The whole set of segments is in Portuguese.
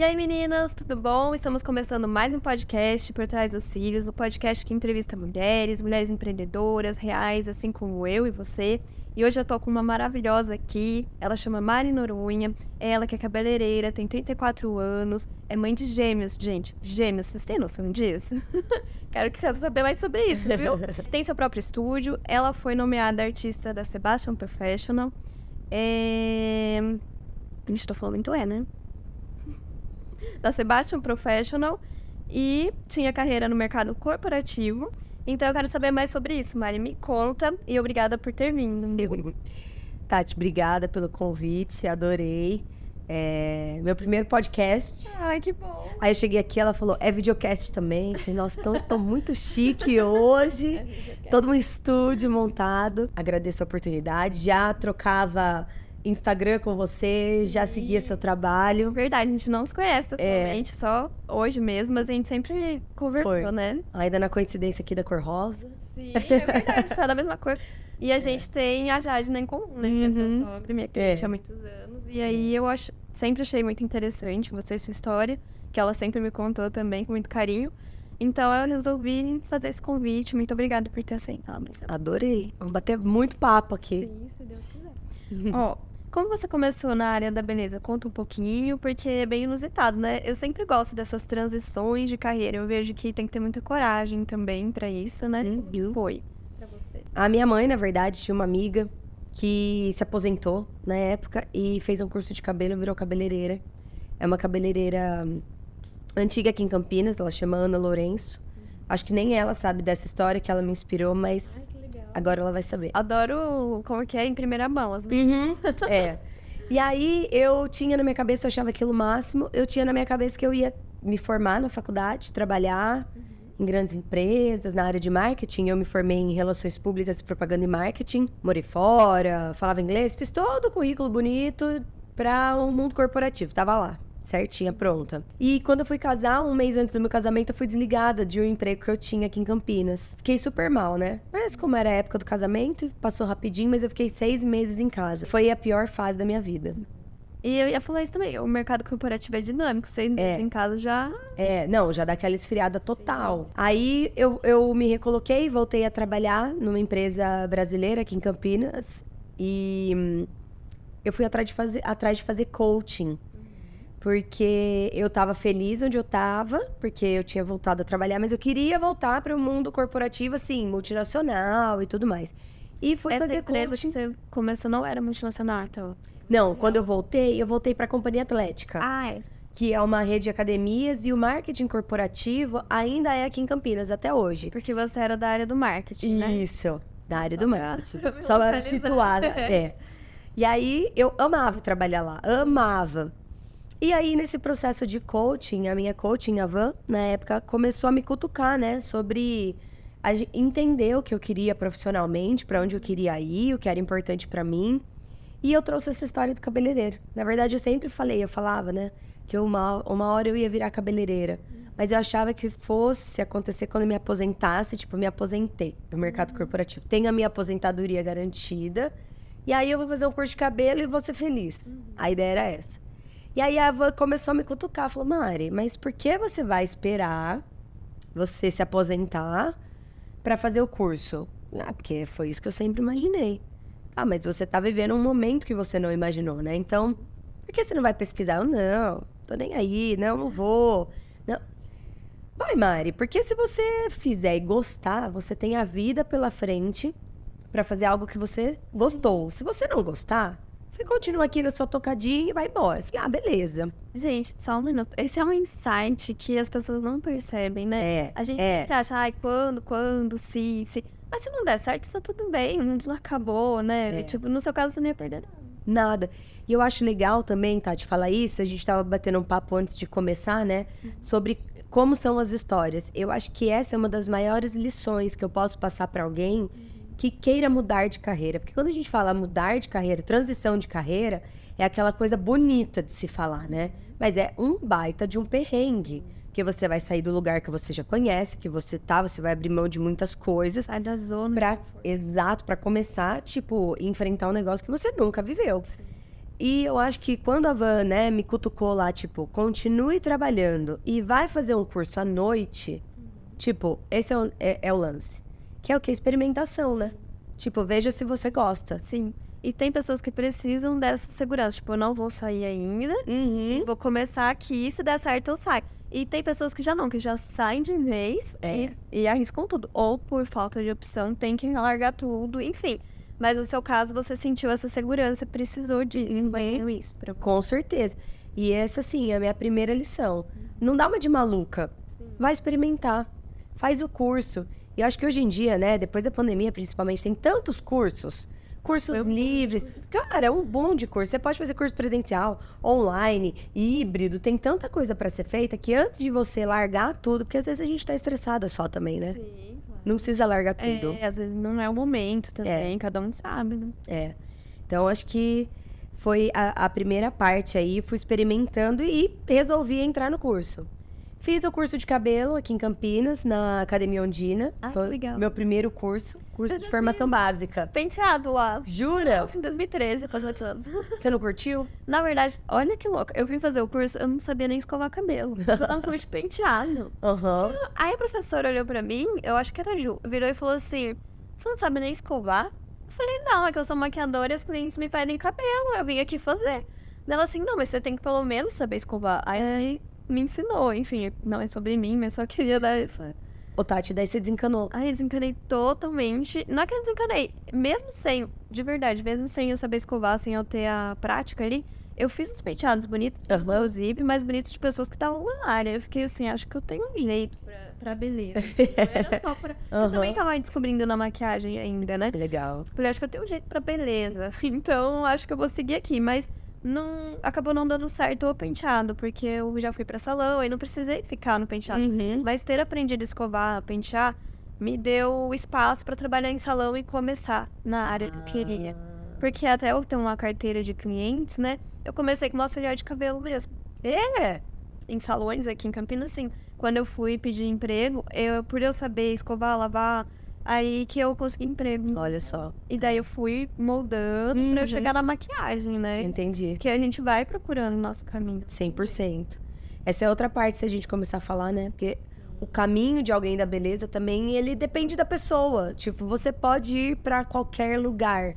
E aí, meninas, tudo bom? Estamos começando mais um podcast Por Trás dos Cílios, o um podcast que entrevista mulheres, mulheres empreendedoras, reais, assim como eu e você. E hoje eu tô com uma maravilhosa aqui, ela chama Mari Norunha, ela que é cabeleireira, tem 34 anos, é mãe de gêmeos, gente. Gêmeos, vocês têm noção disso? Quero que você saber mais sobre isso, viu? tem seu próprio estúdio, ela foi nomeada artista da Sebastian Professional. É... Gente, tô falando muito é, né? Da Sebastian Professional e tinha carreira no mercado corporativo. Então eu quero saber mais sobre isso, Mari. Me conta e obrigada por ter vindo. Tati, obrigada pelo convite, adorei. É, meu primeiro podcast. Ai, que bom. Aí eu cheguei aqui, ela falou, é videocast também. Falei, nossa, estou muito chique hoje. É todo um estúdio montado. Agradeço a oportunidade. Já trocava Instagram com você, já seguia seu trabalho. Verdade, a gente não se conhece pessoalmente, é. só hoje mesmo, mas a gente sempre conversou, Foi. né? Ainda na coincidência aqui da cor rosa. Sim, é verdade, só da mesma cor. E a é. gente tem a Jade em comum, né? Que é sua uhum. sogra, minha cliente é. há muitos anos. E aí eu acho, sempre achei muito interessante você e sua história, que ela sempre me contou também com muito carinho. Então eu resolvi fazer esse convite. Muito obrigada por ter aceitado. Adorei. Vamos bater muito papo aqui. Sim, se Deus quiser. Ó, como você começou na área da beleza? Conta um pouquinho, porque é bem inusitado, né? Eu sempre gosto dessas transições de carreira. Eu vejo que tem que ter muita coragem também para isso, né? Uhum. Foi pra você. A minha mãe, na verdade, tinha uma amiga que se aposentou na época e fez um curso de cabelo virou cabeleireira. É uma cabeleireira hum, antiga aqui em Campinas, ela chama Ana Lourenço. Acho que nem ela sabe dessa história que ela me inspirou, mas Agora ela vai saber. Adoro como que é em primeira mão. As uhum. é. E aí eu tinha na minha cabeça, eu achava aquilo máximo. Eu tinha na minha cabeça que eu ia me formar na faculdade, trabalhar uhum. em grandes empresas, na área de marketing. Eu me formei em relações públicas, propaganda e marketing. Morei fora, falava inglês, fiz todo o currículo bonito para o um mundo corporativo. Tava lá certinha, pronta. E quando eu fui casar, um mês antes do meu casamento, eu fui desligada de um emprego que eu tinha aqui em Campinas. Fiquei super mal, né? Mas como era a época do casamento, passou rapidinho, mas eu fiquei seis meses em casa. Foi a pior fase da minha vida. E eu ia falar isso também, o mercado corporativo é dinâmico, você é. em casa já... É, não, já dá aquela esfriada total. Sim. Aí eu, eu me recoloquei, voltei a trabalhar numa empresa brasileira aqui em Campinas e hum, eu fui atrás de fazer, atrás de fazer coaching porque eu estava feliz onde eu estava, porque eu tinha voltado a trabalhar, mas eu queria voltar para o mundo corporativo, assim, multinacional e tudo mais. E foi Essa fazer empresa que você começou não era multinacional, então? Não, quando eu voltei, eu voltei para a Companhia Atlética. Ah, é. Que é uma rede de academias e o marketing corporativo ainda é aqui em Campinas até hoje. Porque você era da área do marketing, né? Isso, da área Só do marketing. Só para situada, é. E aí eu amava trabalhar lá, amava. E aí, nesse processo de coaching, a minha coaching, a Van, na época, começou a me cutucar, né? Sobre entender o que eu queria profissionalmente, para onde eu queria ir, o que era importante para mim. E eu trouxe essa história do cabeleireiro. Na verdade, eu sempre falei, eu falava, né? Que uma, uma hora eu ia virar cabeleireira. Mas eu achava que fosse acontecer quando eu me aposentasse, tipo, eu me aposentei do mercado uhum. corporativo. Tenho a minha aposentadoria garantida. E aí eu vou fazer um curso de cabelo e vou ser feliz. Uhum. A ideia era essa. E aí a avó começou a me cutucar, falou, Mari, mas por que você vai esperar você se aposentar para fazer o curso? Ah, porque foi isso que eu sempre imaginei. Ah, mas você tá vivendo um momento que você não imaginou, né? Então, por que você não vai pesquisar? Eu, não, tô nem aí, não, não vou. Não. Vai, Mari, porque se você fizer e gostar, você tem a vida pela frente para fazer algo que você gostou. Se você não gostar, você continua aqui na sua tocadinha e vai embora. Fica, ah, beleza. Gente, só um minuto. Esse é um insight que as pessoas não percebem, né? É. A gente é. sempre acha, ai, quando, quando, se, se. Mas se não der certo, está tudo bem. Não acabou, né? É. Tipo, no seu caso, você não ia perder nada. Nada. E eu acho legal também, tá, de falar isso. A gente tava batendo um papo antes de começar, né? Uhum. Sobre como são as histórias. Eu acho que essa é uma das maiores lições que eu posso passar para alguém. Uhum que queira mudar de carreira. Porque quando a gente fala mudar de carreira, transição de carreira, é aquela coisa bonita de se falar, né? Mas é um baita de um perrengue. Que você vai sair do lugar que você já conhece, que você tá, você vai abrir mão de muitas coisas. Sai da zona. Pra, exato, para começar, tipo, enfrentar um negócio que você nunca viveu. Sim. e eu acho que quando a Van, né, me cutucou lá, tipo, continue trabalhando e vai fazer um curso à noite, tipo, esse é o, é, é o lance. Que é o que? Experimentação, né? Tipo, veja se você gosta. Sim. E tem pessoas que precisam dessa segurança. Tipo, eu não vou sair ainda. Uhum. Vou começar aqui, se der certo, eu saio. E tem pessoas que já não, que já saem de vez É. e, e arriscam tudo. Ou por falta de opção, tem que largar tudo, enfim. Mas no seu caso, você sentiu essa segurança, precisou disso. Foi isso. Com certeza. E essa, assim, é a minha primeira lição. Não dá uma de maluca. Vai experimentar. Faz o curso. E eu acho que hoje em dia, né, depois da pandemia, principalmente, tem tantos cursos. Cursos livres. Cara, é um bom de curso. Você pode fazer curso presencial, online, híbrido. Tem tanta coisa pra ser feita que antes de você largar tudo, porque às vezes a gente tá estressada só também, né? Sim, claro. Não precisa largar tudo. É, às vezes não é o momento também, cada um sabe, né? É. Então, acho que foi a, a primeira parte aí. Fui experimentando e resolvi entrar no curso. Fiz o curso de cabelo aqui em Campinas, na Academia Ondina. Ah, Foi legal. Meu primeiro curso. Curso de formação básica. Penteado lá. Jura? Nossa, em 2013, faz muitos anos. Você não curtiu? Na verdade, olha que louca. Eu vim fazer o curso, eu não sabia nem escovar cabelo. Eu tava um curso de penteado. Aham. Aí a professora olhou pra mim, eu acho que era Ju, virou e falou assim: Você não sabe nem escovar? Eu falei: Não, é que eu sou maquiadora e as clientes me pedem cabelo, eu vim aqui fazer. Ela assim: Não, mas você tem que pelo menos saber escovar. Aí me ensinou, enfim, não é sobre mim, mas só queria dar essa. Ô, Tati, daí você desencanou. Eu desencanei totalmente. Não é que eu desencanei, mesmo sem, de verdade, mesmo sem eu saber escovar, sem eu ter a prática ali, eu fiz uns penteados bonitos, Aham. inclusive, mas bonitos de pessoas que estavam na área. Eu fiquei assim, acho que eu tenho um jeito pra, pra beleza. Não era só pra. Eu Aham. também tava descobrindo na maquiagem ainda, né? Legal. Falei, acho que eu tenho um jeito pra beleza. Então, acho que eu vou seguir aqui, mas. Não, acabou não dando certo o penteado, porque eu já fui pra salão e não precisei ficar no penteado. Uhum. Mas ter aprendido a escovar, a pentear, me deu espaço pra trabalhar em salão e começar na área que eu queria. Porque até eu ter uma carteira de clientes, né? Eu comecei como auxiliar de cabelo mesmo. É! Em salões aqui em Campinas, sim. Quando eu fui pedir emprego, eu, por eu saber escovar, lavar, aí que eu consegui emprego. Olha só. E daí eu fui moldando pra Uhum. eu chegar na maquiagem, né? Entendi. Porque a gente vai procurando o nosso caminho. 100%. Essa é outra parte, se a gente começar a falar, né? Porque o caminho de alguém da beleza também, ele depende da pessoa. Tipo, você pode ir pra qualquer lugar.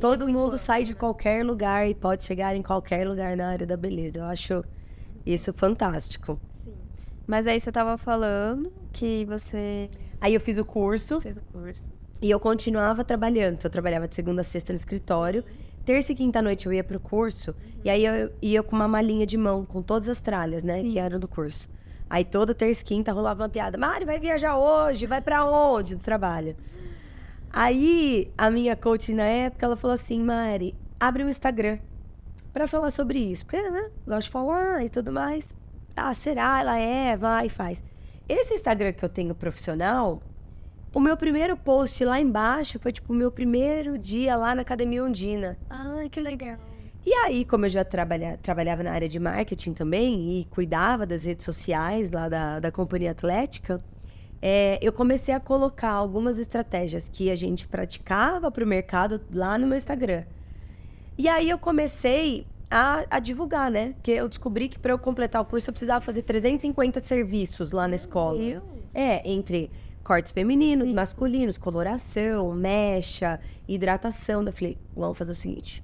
Todo mundo sai de qualquer lugar e pode chegar em qualquer lugar na área da beleza. Eu acho isso fantástico. Mas aí você tava falando que você Aí eu fiz o curso fez o curso. e eu continuava trabalhando. Então, eu trabalhava de segunda a sexta no escritório. Terça e quinta noite eu ia pro curso. E aí eu ia com uma malinha de mão, com todas as tralhas, né? Que eram do curso. Aí toda terça e quinta rolava uma piada. Mari, vai viajar hoje? Vai pra onde do trabalho? Aí a minha coach na época, ela falou assim, Mari, abre um Instagram pra falar sobre isso. Porque, né? Gosto de falar e tudo mais. Ah, será? Ela é, vai, faz. Esse Instagram que eu tenho profissional, o meu primeiro post lá embaixo foi tipo o meu primeiro dia lá na Academia Ondina. Ai, que legal. E aí, como eu já trabalha, trabalhava na área de marketing também e cuidava das redes sociais lá da, da companhia atlética, é, eu comecei a colocar algumas estratégias que a gente praticava para o mercado lá no meu Instagram. E aí eu comecei a, a divulgar, né? Porque eu descobri que para eu completar o curso eu precisava fazer 350 serviços lá na escola. Deus. É, entre cortes femininos, masculinos, coloração, mecha, hidratação. Eu falei, vamos fazer o seguinte: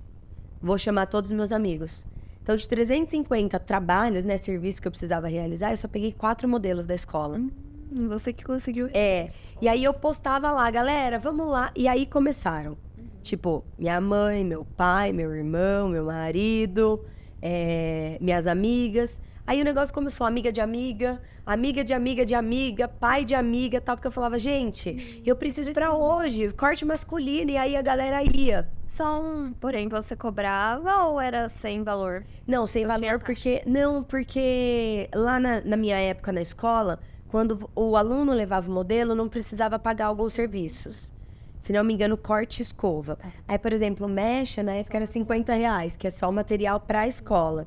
vou chamar todos os meus amigos. Então, de 350 trabalhos, né, serviços que eu precisava realizar, eu só peguei quatro modelos da escola. Hum, Você que conseguiu. É. E aí eu postava lá, galera, vamos lá. E aí começaram. Tipo, minha mãe, meu pai, meu irmão, meu marido, é, minhas amigas. Aí o negócio começou, amiga de amiga, amiga de amiga de amiga, pai de amiga, tal, porque eu falava, gente, eu preciso pra hoje, corte masculino, e aí a galera ia. Só um. Porém, você cobrava ou era sem valor? Não, sem valor, porque. Não, porque lá na, na minha época na escola, quando o aluno levava o modelo, não precisava pagar alguns serviços. Se não me engano, corte escova. Aí, por exemplo, mecha, na época era 50 reais, que é só o material pra escola.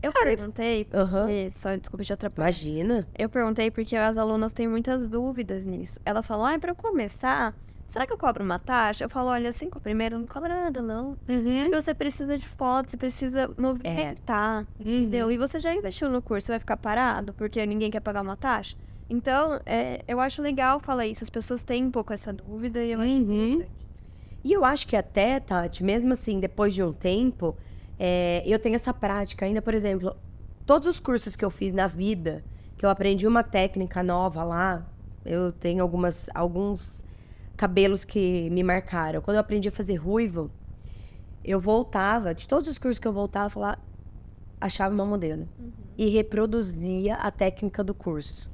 Eu perguntei, porque, Aham. só desculpa te atrapalhar. Imagina. Eu perguntei porque as alunas têm muitas dúvidas nisso. Elas falam, ah, pra eu começar, será que eu cobro uma taxa? Eu falo, olha, assim, primeiro não cobra nada, não. Uhum. Você precisa de foto, você precisa movimentar, é. entendeu? E você já investiu no curso, você vai ficar parado porque ninguém quer pagar uma taxa? Então, é, eu acho legal falar isso. As pessoas têm um pouco essa dúvida e eu acho uhum. E eu acho que até, Tati, mesmo assim, depois de um tempo, é, eu tenho essa prática ainda, por exemplo, todos os cursos que eu fiz na vida, que eu aprendi uma técnica nova lá, eu tenho algumas, alguns cabelos que me marcaram. Quando eu aprendi a fazer ruivo, eu voltava, de todos os cursos que eu voltava, falar, achava uma modelo. Uhum. E reproduzia a técnica do curso.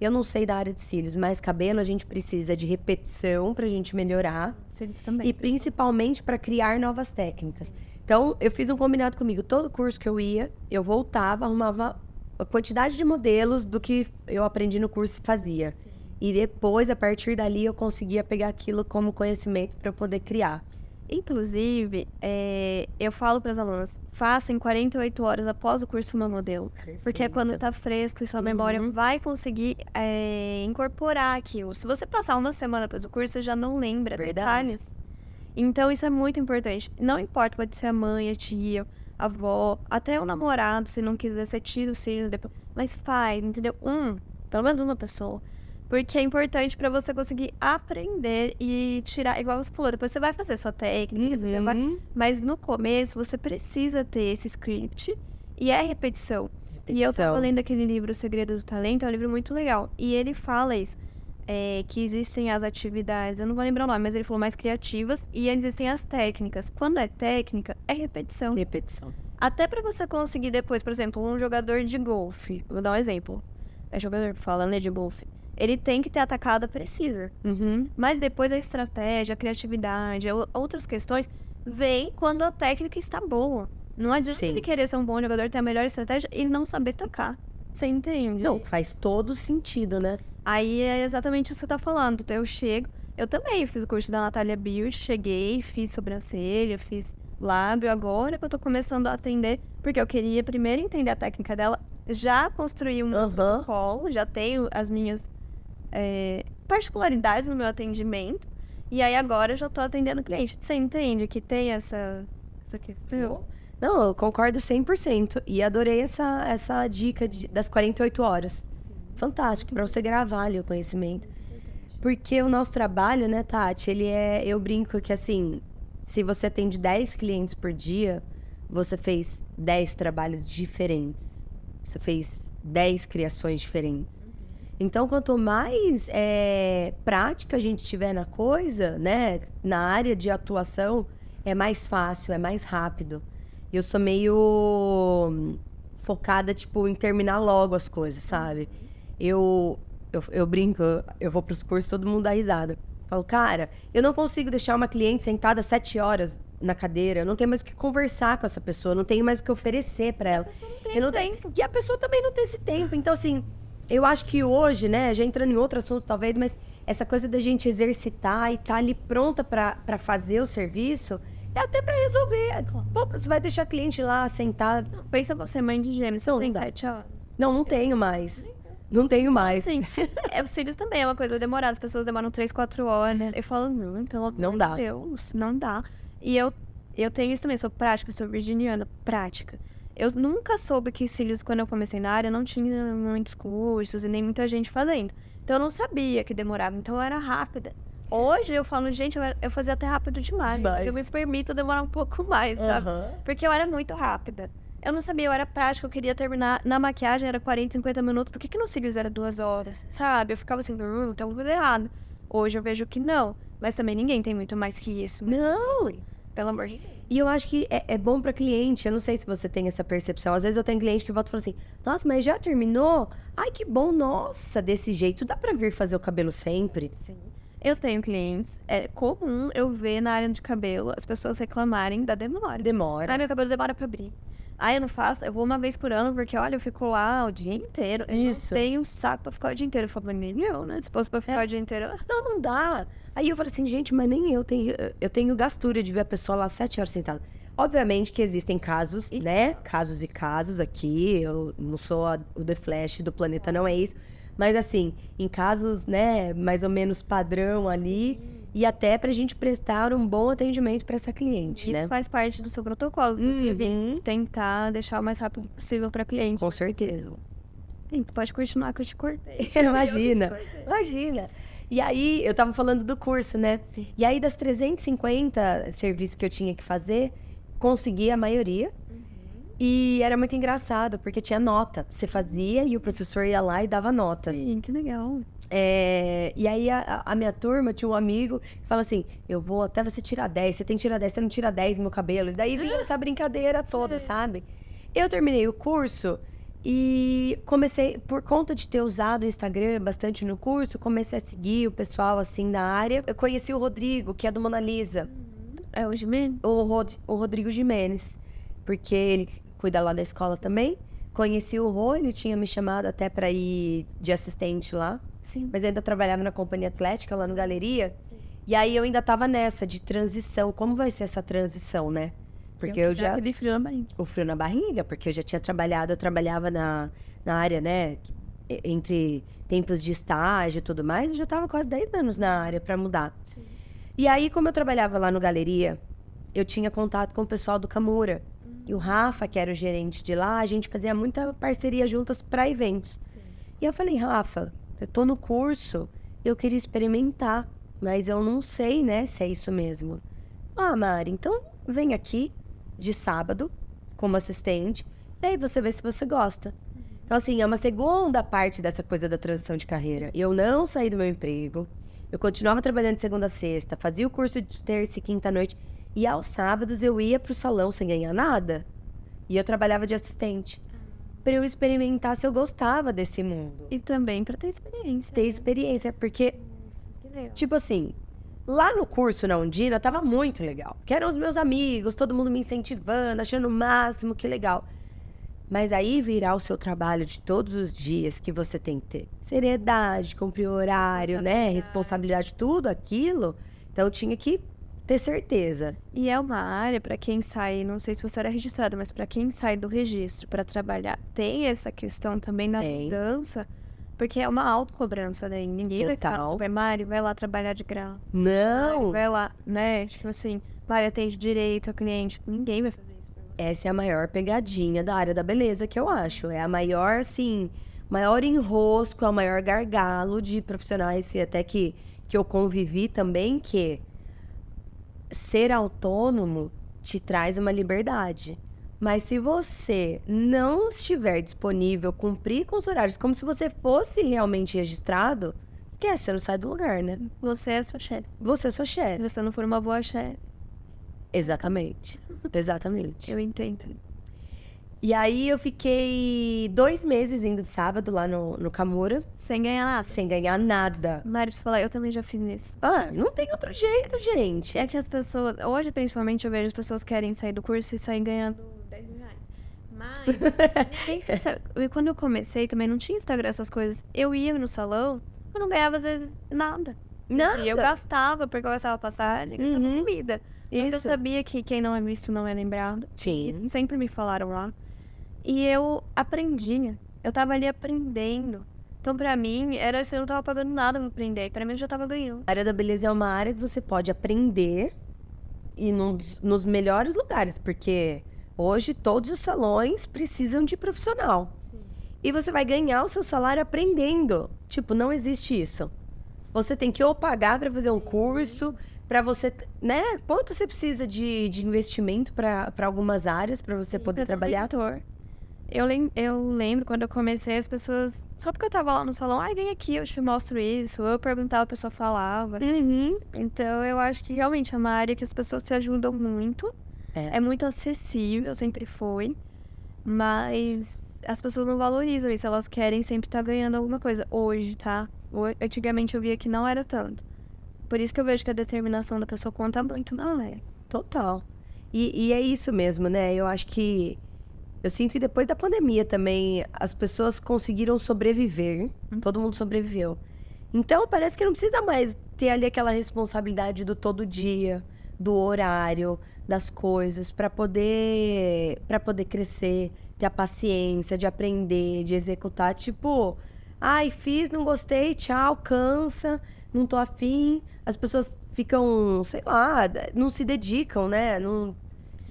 Eu não sei da área de cílios, mas cabelo a gente precisa de repetição para a gente melhorar. Cílios também. E principalmente para criar novas técnicas. Então, eu fiz um combinado comigo. Todo curso que eu ia, eu voltava, arrumava a quantidade de modelos do que eu aprendi no curso e fazia. E depois, a partir dali, eu conseguia pegar aquilo como conhecimento para poder criar. Inclusive, é, eu falo para as alunas, façam 48 horas após o curso uma modelo. Perfeito. Porque é quando está fresco e sua memória uhum. vai conseguir é, incorporar aquilo. Se você passar uma semana depois do curso, você já não lembra Verdade. detalhes. Então, isso é muito importante. Não importa, pode ser a mãe, a tia, a avó, até o namorado, se não quiser, você tira os cílios depois. Mas faz, entendeu? Um, pelo menos uma pessoa porque é importante para você conseguir aprender e tirar, igual você falou, depois você vai fazer sua técnica, uhum. vai, mas no começo você precisa ter esse script e é repetição. repetição. E eu tava lendo aquele livro O Segredo do Talento, é um livro muito legal. E ele fala isso. É, que existem as atividades, eu não vou lembrar o nome, mas ele falou mais criativas e existem as técnicas. Quando é técnica, é repetição. Repetição. Até para você conseguir depois, por exemplo, um jogador de golfe, vou dar um exemplo. É jogador falando de golfe ele tem que ter atacada precisa. Uhum. Mas depois a estratégia, a criatividade, outras questões, vem quando a técnica está boa. Não adianta Sim. ele querer ser um bom jogador, ter a melhor estratégia e não saber tocar. Você entende? Não, faz todo sentido, né? Aí é exatamente o que você tá falando. Então eu chego. Eu também fiz o curso da Natália Bild, cheguei, fiz sobrancelha, fiz lábio. Agora que eu tô começando a atender, porque eu queria primeiro entender a técnica dela, já construí um uhum. protocolo, já tenho as minhas é, particularidades no meu atendimento. E aí agora eu já estou atendendo cliente. Você entende que tem essa, essa questão? Não, eu concordo 100%. E adorei essa, essa dica de, das 48 horas. Sim. Fantástico, para você gravar ali o conhecimento. Porque o nosso trabalho, né, Tati, ele é. Eu brinco que assim, se você atende 10 clientes por dia, você fez 10 trabalhos diferentes. Você fez 10 criações diferentes. Então, quanto mais é, prática a gente tiver na coisa, né, na área de atuação, é mais fácil, é mais rápido. Eu sou meio hum, focada, tipo, em terminar logo as coisas, sabe? Eu, eu, eu brinco, eu vou pros cursos, todo mundo dá risada. Falo, cara, eu não consigo deixar uma cliente sentada sete horas na cadeira, eu não tenho mais o que conversar com essa pessoa, eu não tenho mais o que oferecer para ela. Não eu não tenho. E a pessoa também não tem esse tempo. Então, assim, eu acho que hoje, né, já entrando em outro assunto talvez, mas essa coisa da gente exercitar e estar tá ali pronta para fazer o serviço, é até para resolver. Pô, você vai deixar cliente lá sentado. pensa você, mãe de gêmeos, você não tem sete horas. Não, não tenho mais. Não tenho mais. Sim. é, os filhos também é uma coisa demorada. As pessoas demoram três, quatro horas. Eu falo, não, então, não dá. Deus, não dá. E eu, eu tenho isso também, sou prática, sou virginiana, prática. Eu nunca soube que cílios, quando eu comecei na área, não tinha muitos cursos e nem muita gente fazendo. Então eu não sabia que demorava, então eu era rápida. Hoje eu falo, gente, eu, era, eu fazia até rápido demais. demais. Eu me permito demorar um pouco mais, sabe? Uhum. Porque eu era muito rápida. Eu não sabia, eu era prática, eu queria terminar. Na maquiagem era 40, 50 minutos. Por que, que no cílios era duas horas? Sabe? Eu ficava assim, hum, alguma coisa errada. Hoje eu vejo que não. Mas também ninguém tem muito mais que isso. Não! Pelo amor de Deus. E eu acho que é, é bom para cliente. Eu não sei se você tem essa percepção. Às vezes eu tenho cliente que volta e fala assim: Nossa, mas já terminou? Ai, que bom, nossa, desse jeito dá para vir fazer o cabelo sempre. Sim. Eu tenho clientes. É comum eu ver na área de cabelo as pessoas reclamarem da demora. Demora. Ai, meu cabelo demora pra abrir. Aí eu não faço, eu vou uma vez por ano, porque olha, eu fico lá o dia inteiro. Eu Isso. não tenho saco pra ficar o dia inteiro. Eu falo, nem eu, né? Disposto pra ficar é. o dia inteiro. Não, não dá. Aí eu falo assim, gente, mas nem eu tenho. Eu tenho gastura de ver a pessoa lá sete horas sentada. Obviamente que existem casos, e... né? Casos e casos aqui. Eu não sou a, o The Flash do planeta, não é isso. Mas assim, em casos, né, mais ou menos padrão ali, e até para a gente prestar um bom atendimento para essa cliente, Isso né? faz parte do seu protocolo, do seu Uhum. Tentar deixar o mais rápido possível para cliente. Com certeza. Sim, tu pode continuar que eu te cortei. Imagina. Eu te cortei. Imagina. E aí, eu tava falando do curso, né? Sim. E aí, das 350 serviços que eu tinha que fazer, consegui a maioria. E era muito engraçado, porque tinha nota. Você fazia e o professor ia lá e dava nota. Sim, que legal. É, e aí, a, a minha turma tinha um amigo que fala assim: Eu vou até você tirar 10. Você tem que tirar 10, você não tira 10 no meu cabelo. E daí vinha essa brincadeira toda, sabe? Eu terminei o curso e comecei, por conta de ter usado o Instagram bastante no curso, comecei a seguir o pessoal assim da área. Eu conheci o Rodrigo, que é do Mona Lisa, É o Jimenez? o, Rod, o Rodrigo Jimenez, porque ele cuida lá da escola também. Conheci o Rô, ele tinha me chamado até para ir de assistente lá, Sim. mas eu ainda trabalhava na companhia atlética lá no Galeria. E aí eu ainda tava nessa de transição. Como vai ser essa transição, né? Porque eu já Aquele frio na barriga. o frio na barriga, porque eu já tinha trabalhado, eu trabalhava na, na área, né, entre tempos de estágio e tudo mais, eu já tava quase 10 anos na área para mudar. Sim. E aí, como eu trabalhava lá no Galeria, eu tinha contato com o pessoal do Camura. E o Rafa, que era o gerente de lá, a gente fazia muita parceria juntas para eventos. E eu falei, Rafa, eu tô no curso, eu queria experimentar, mas eu não sei, né, se é isso mesmo. Ah, Mari, então vem aqui de sábado como assistente, e aí você vê se você gosta. Então, assim, é uma segunda parte dessa coisa da transição de carreira. Eu não saí do meu emprego, eu continuava trabalhando de segunda a sexta, fazia o curso de terça e quinta noite, e aos sábados eu ia pro salão sem ganhar nada. E eu trabalhava de assistente. Pra eu experimentar se eu gostava desse mundo. E também pra ter experiência. Ter experiência, porque. Tipo assim, lá no curso na Undina tava muito legal. Que eram os meus amigos, todo mundo me incentivando, achando o máximo, que legal. Mas aí virar o seu trabalho de todos os dias que você tem que ter seriedade, cumprir o horário, né? Responsabilidade. Tudo aquilo. Então eu tinha que ter certeza. E é uma área pra quem sai, não sei se você era registrado, mas pra quem sai do registro pra trabalhar, tem essa questão também da Tem. mudança, porque é uma autocobrança daí. Ninguém vai Total. falar, vai, Mari, vai lá trabalhar de graça. Não! Mari, vai lá, né? Tipo assim, Mari atende direito ao cliente. Ninguém vai fazer isso. Essa é a maior pegadinha da área da beleza que eu acho. É a maior, assim, maior enrosco, é o maior gargalo de profissionais e até que, que eu convivi também, que ser autônomo te traz uma liberdade. Mas se você não estiver disponível, cumprir com os horários, como se você fosse realmente registrado, esquece, você não sai do lugar, né? Você é sua chefe. Você é sua Se chefe. você não for uma boa chefe, Exatamente. Exatamente. eu entendo. E aí eu fiquei dois meses indo de sábado lá no, no Camura, Sem ganhar nada. sem ganhar nada. Mari, você falar, eu também já fiz isso. Ah, não tem outro jeito, gente. É que as pessoas, hoje principalmente eu vejo as pessoas querem sair do curso e sair ganhando 10 mil reais. Ninguém sabe- e quando eu comecei também não tinha Instagram, essas coisas. Eu ia no salão, eu não ganhava às vezes nada. Nada. E eu gastava, porque eu gastava passagem, gastava Uhum. comida. Então eu Isso. sabia que quem não é visto não é lembrado. Sim. Isso sempre me falaram lá. E eu aprendi. Eu tava ali aprendendo. Então, pra mim, era assim, eu não tava pagando nada pra aprender. Pra mim, eu já tava ganhando. A área da beleza é uma área que você pode aprender e nos melhores lugares, porque hoje todos os salões precisam de profissional. E você vai ganhar o seu salário aprendendo. Tipo, não existe isso. Você tem que ou pagar para fazer um curso, para você, né? Quanto você precisa de, de investimento para algumas áreas para você poder trabalhar? trabalhador. Eu, lem eu lembro quando eu comecei, as pessoas. Só porque eu tava lá no salão, ai, vem aqui, eu te mostro isso. Eu perguntava, a pessoa falava. Uhum. Então eu acho que realmente é uma área que as pessoas se ajudam muito. É. É muito acessível, sempre foi. Mas as pessoas não valorizam isso, elas querem sempre estar ganhando alguma coisa. Hoje, tá? Antigamente eu via que não era tanto. Por isso que eu vejo que a determinação da pessoa conta muito, não é? Total. E, e é isso mesmo, né? Eu acho que. Eu sinto que depois da pandemia também as pessoas conseguiram sobreviver. Todo mundo sobreviveu. Então parece que não precisa mais ter ali aquela responsabilidade do todo dia, do horário, das coisas, para poder para poder crescer, ter a paciência de aprender, de executar. Tipo, ai, fiz, não gostei, tchau, cansa. não tô afim, as pessoas ficam, sei lá, não se dedicam, né? Não...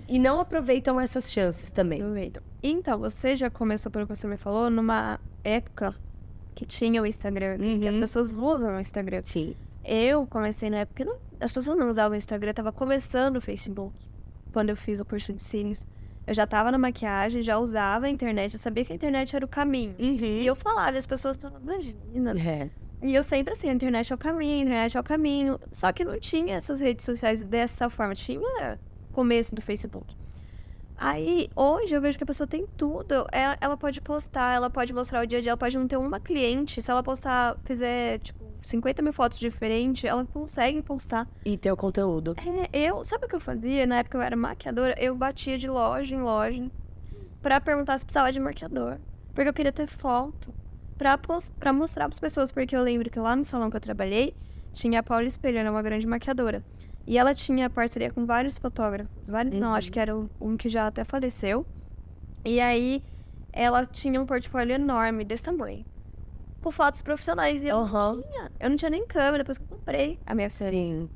E não aproveitam essas chances também. Aproveitam. Então, você já começou, pelo que você me falou, numa época que tinha o Instagram, uhum. que as uhum. pessoas usam o Instagram. Sim. Eu comecei na época, não, as pessoas não usavam o Instagram, tava começando o Facebook, quando eu fiz o curso de cílios. Eu já tava na maquiagem, já usava a internet, eu sabia que a internet era o caminho. Uhum. E eu falava, e as pessoas estavam, imagina. É. E eu sempre assim, a internet é o caminho, a internet é o caminho. Só que não tinha essas redes sociais dessa forma. Tinha começo do Facebook. Aí, hoje, eu vejo que a pessoa tem tudo. Ela, ela, pode postar, ela pode mostrar o dia a dia, ela pode não ter uma cliente. Se ela postar, fizer, tipo, 50 mil fotos diferentes, ela consegue postar. E ter o conteúdo. É, eu, sabe o que eu fazia? Na época eu era maquiadora, eu batia de loja em loja pra perguntar se precisava de maquiador. Porque eu queria ter foto pra, pra mostrar pras pessoas. Porque eu lembro que lá no salão que eu trabalhei, tinha a Paula Espelho, era uma grande maquiadora. E ela tinha parceria com vários fotógrafos. Vários, uhum. não, acho que era um que já até faleceu. E aí, ela tinha um portfólio enorme, desse tamanho por fotos profissionais. E eu, uhum. não tinha, eu não tinha nem câmera, depois que eu comprei a minha Sim.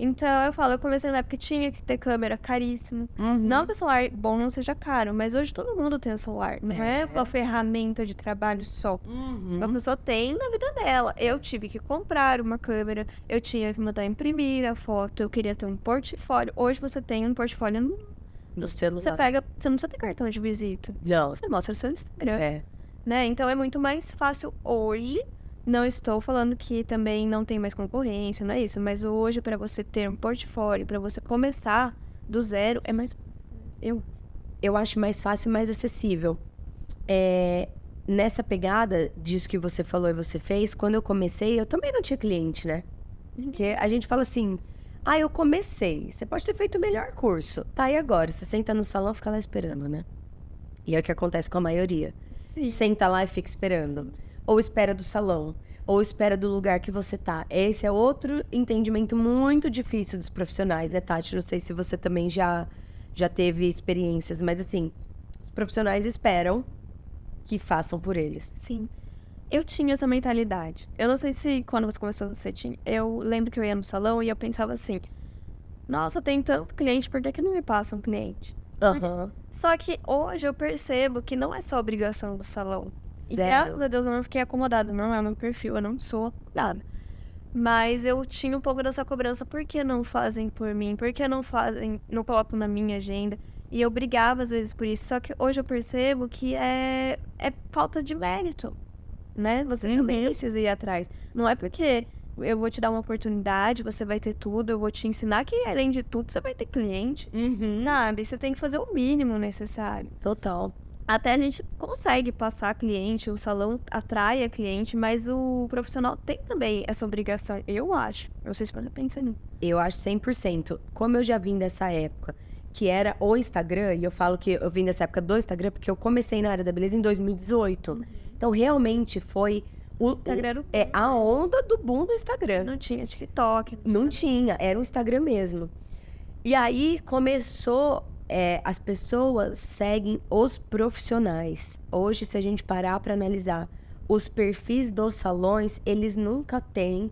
Então, eu falo, eu comecei na época que tinha que ter câmera caríssimo. Uhum. Não que o celular bom não seja caro, mas hoje todo mundo tem um celular. Não é, é uma ferramenta de trabalho só. Uhum. Uma pessoa tem na vida dela. Eu tive que comprar uma câmera, eu tinha que mandar imprimir a foto, eu queria ter um portfólio. Hoje você tem um portfólio no, no celular. Você pega, você não precisa ter cartão de visita. Não. Você mostra seu Instagram. É né? Então é muito mais fácil hoje. Não estou falando que também não tem mais concorrência, não é isso, mas hoje para você ter um portfólio, para você começar do zero, é mais eu eu acho mais fácil, mais acessível. É, nessa pegada disso que você falou e você fez, quando eu comecei, eu também não tinha cliente, né? Porque a gente fala assim: "Ah, eu comecei. Você pode ter feito o melhor curso. Tá, e agora? Você senta no salão, fica lá esperando, né? E é o que acontece com a maioria. Sim. Senta lá e fica esperando. Ou espera do salão. Ou espera do lugar que você tá. Esse é outro entendimento muito difícil dos profissionais, né, Tati? Não sei se você também já, já teve experiências, mas assim, os profissionais esperam que façam por eles. Sim. Eu tinha essa mentalidade. Eu não sei se quando você começou você tinha. Eu lembro que eu ia no salão e eu pensava assim: nossa, tem tanto cliente, por que, que não me passa um cliente? Uhum. Só que hoje eu percebo que não é só obrigação do salão. E graças a Deus eu não fiquei acomodada, não é meu perfil, eu não sou nada. Mas eu tinha um pouco dessa cobrança, por que não fazem por mim? Por que não fazem, não colocam na minha agenda? E eu brigava às vezes por isso, só que hoje eu percebo que é, é falta de mérito, né? Você uhum. também precisa ir atrás. Não é porque eu vou te dar uma oportunidade, você vai ter tudo, eu vou te ensinar que, além de tudo, você vai ter cliente. Uhum. Sabe? Você tem que fazer o mínimo necessário. Total. Até a gente consegue passar cliente, o salão atrai a cliente, mas o profissional tem também essa obrigação, eu acho. Eu não sei se você pensa nisso. Eu acho 100%. Como eu já vim dessa época, que era o Instagram, e eu falo que eu vim dessa época do Instagram porque eu comecei na área da beleza em 2018. Uhum. Então, realmente foi o Instagram era o... é a onda do boom do Instagram. Não tinha TikTok. Não, não tinha, era o Instagram mesmo. E aí começou, é, as pessoas seguem os profissionais. Hoje, se a gente parar para analisar os perfis dos salões, eles nunca têm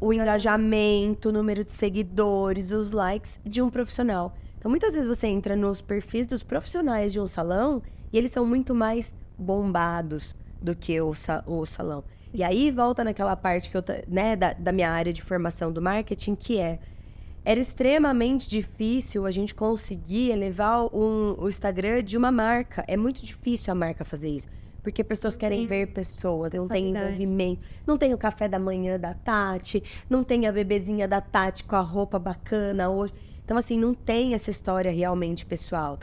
o engajamento, o número de seguidores, os likes de um profissional. Então, muitas vezes você entra nos perfis dos profissionais de um salão e eles são muito mais bombados, do que o, o salão. E aí volta naquela parte que eu, né, da, da minha área de formação do marketing, que é era extremamente difícil a gente conseguir elevar um, o Instagram de uma marca. É muito difícil a marca fazer isso. Porque pessoas querem ver pessoas, não tem envolvimento. Não tem o café da manhã da Tati, não tem a bebezinha da Tati com a roupa bacana hoje. Então, assim, não tem essa história realmente pessoal.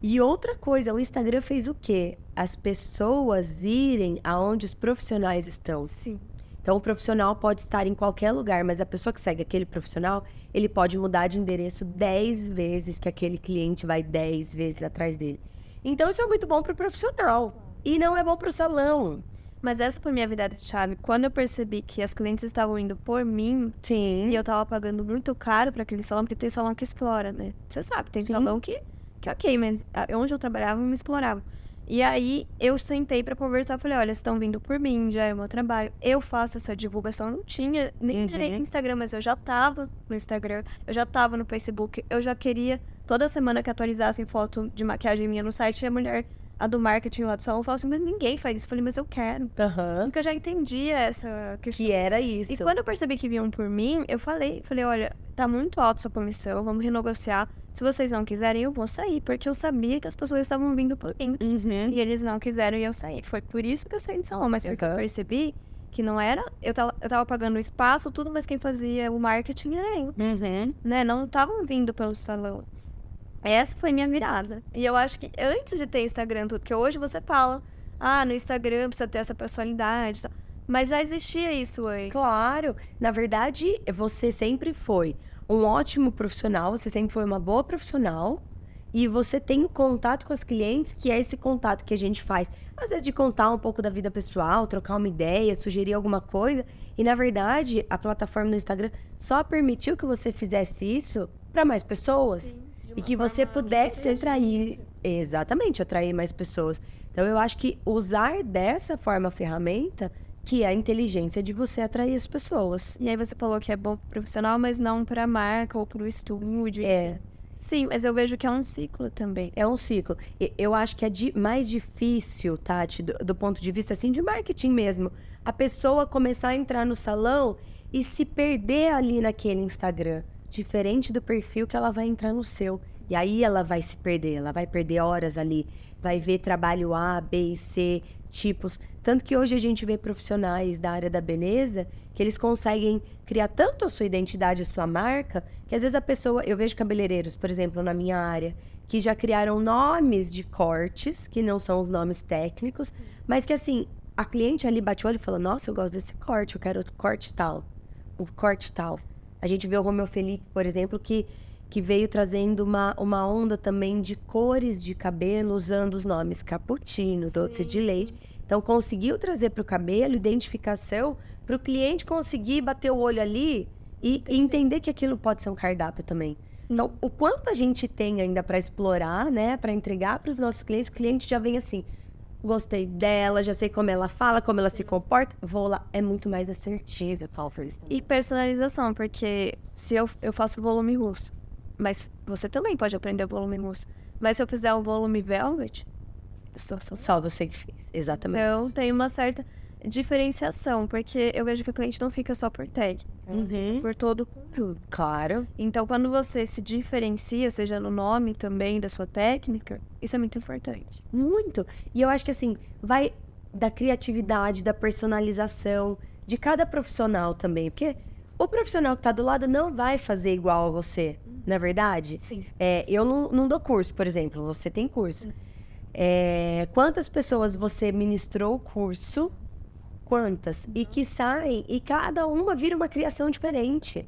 E outra coisa, o Instagram fez o quê? As pessoas irem aonde os profissionais estão. Sim. Então, o profissional pode estar em qualquer lugar, mas a pessoa que segue aquele profissional, ele pode mudar de endereço 10 vezes, que aquele cliente vai 10 vezes atrás dele. Então, isso é muito bom para o profissional. E não é bom para o salão. Mas essa foi minha vida de chave. Quando eu percebi que as clientes estavam indo por mim, Sim. e eu estava pagando muito caro para aquele salão, porque tem salão que explora, né? Você sabe, tem Sim. salão que que ok, mas onde eu trabalhava me explorava. E aí eu sentei para conversar, falei, olha, estão vindo por mim, já é o meu trabalho. Eu faço essa divulgação, não tinha nem uhum. direito no Instagram, mas eu já tava no Instagram, eu já tava no Facebook, eu já queria toda semana que atualizassem foto de maquiagem minha no site, a mulher a do marketing lá do salão falou assim, mas ninguém faz isso. Eu falei, mas eu quero. Uhum. Porque eu já entendia essa questão. Que era isso. E quando eu percebi que vinham por mim, eu falei, falei, olha, tá muito alto sua comissão, vamos renegociar. Se vocês não quiserem, eu vou sair. Porque eu sabia que as pessoas estavam vindo por mim. Uhum. E eles não quiseram e eu saí. Foi por isso que eu saí do salão. Mas porque uhum. eu percebi que não era. Eu tava, eu tava pagando o espaço, tudo, mas quem fazia o marketing era eu. Uhum. Né? Não estavam vindo pelo salão. Essa foi minha virada. E eu acho que antes de ter Instagram, tudo, porque hoje você fala, ah, no Instagram precisa ter essa personalidade. Mas já existia isso antes. Claro. Na verdade, você sempre foi um ótimo profissional, você sempre foi uma boa profissional. E você tem o contato com as clientes, que é esse contato que a gente faz. Às vezes de contar um pouco da vida pessoal, trocar uma ideia, sugerir alguma coisa. E na verdade, a plataforma no Instagram só permitiu que você fizesse isso para mais pessoas. Sim e que você pudesse atrair, exatamente, atrair mais pessoas. Então eu acho que usar dessa forma a ferramenta que é a inteligência de você atrair as pessoas. E aí você falou que é bom pro profissional, mas não para a marca ou para o estúdio. É. Sim, mas eu vejo que é um ciclo também. É um ciclo. Eu acho que é mais difícil, Tati, do, do ponto de vista assim de marketing mesmo, a pessoa começar a entrar no salão e se perder ali naquele Instagram diferente do perfil que ela vai entrar no seu. E aí ela vai se perder, ela vai perder horas ali, vai ver trabalho A, B e C, tipos. Tanto que hoje a gente vê profissionais da área da beleza que eles conseguem criar tanto a sua identidade, a sua marca, que às vezes a pessoa. Eu vejo cabeleireiros, por exemplo, na minha área, que já criaram nomes de cortes, que não são os nomes técnicos, mas que assim, a cliente ali bate o olho e fala: Nossa, eu gosto desse corte, eu quero o corte tal, o corte tal. A gente vê o Romeu Felipe, por exemplo, que, que veio trazendo uma, uma onda também de cores de cabelo, usando os nomes cappuccino, doce de leite. Então, conseguiu trazer para o cabelo identificação para o cliente conseguir bater o olho ali e, e, entender que aquilo pode ser um cardápio também. Então, o quanto a gente tem ainda para explorar, né, para entregar para os nossos clientes, o cliente já vem assim: gostei dela, já sei como ela fala, como ela se comporta, vou lá. É muito mais assertiva, Palfers. E personalização, porque se eu, eu faço volume russo, mas você também pode aprender volume russo. Mas se eu fizer o volume velvet, só, só, só você que fez. Exatamente. Então tem uma certa diferenciação, porque eu vejo que o cliente não fica só por tag, uhum. por todo Claro. Então, quando você se diferencia, seja no nome também da sua técnica, isso é muito importante. Muito. E eu acho que assim, vai da criatividade, da personalização de cada profissional também, porque o profissional que está do lado não vai fazer igual a você, não é verdade? Sim. É, eu não, não dou curso, por exemplo, você tem curso. É, quantas pessoas você ministrou o curso quantas e que saem e cada uma vira uma criação diferente.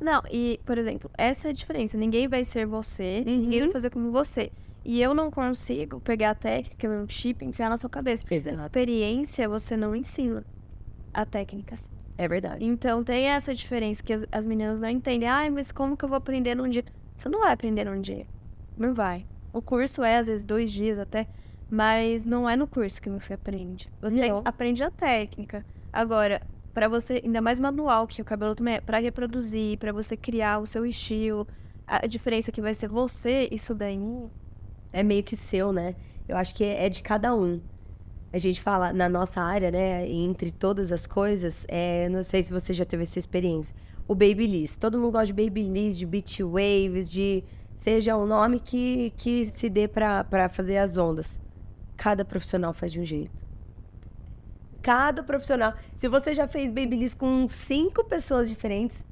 Não, e, por exemplo, essa é a diferença. Ninguém vai ser você, uhum. ninguém vai fazer como você. E eu não consigo pegar a técnica, um chip e enfiar na sua cabeça. Exato. Experiência você não ensina a técnica. É verdade. Então tem essa diferença que as, as meninas não entendem. Ai, mas como que eu vou aprender num dia? Você não vai aprender num dia. Não vai. O curso é, às vezes, dois dias até. Mas não é no curso que você aprende. Você não. aprende a técnica. Agora, para você, ainda mais manual, que o cabelo também é, para reproduzir, para você criar o seu estilo, a diferença que vai ser você, isso daí é meio que seu, né? Eu acho que é, é de cada um. A gente fala na nossa área, né? Entre todas as coisas, é, não sei se você já teve essa experiência. O Babyliss. Todo mundo gosta de Babyliss, de Beach Waves, de seja o nome que, que se dê para fazer as ondas. Cada profissional faz de um jeito. Cada profissional. Se você já fez babyliss com cinco pessoas diferentes,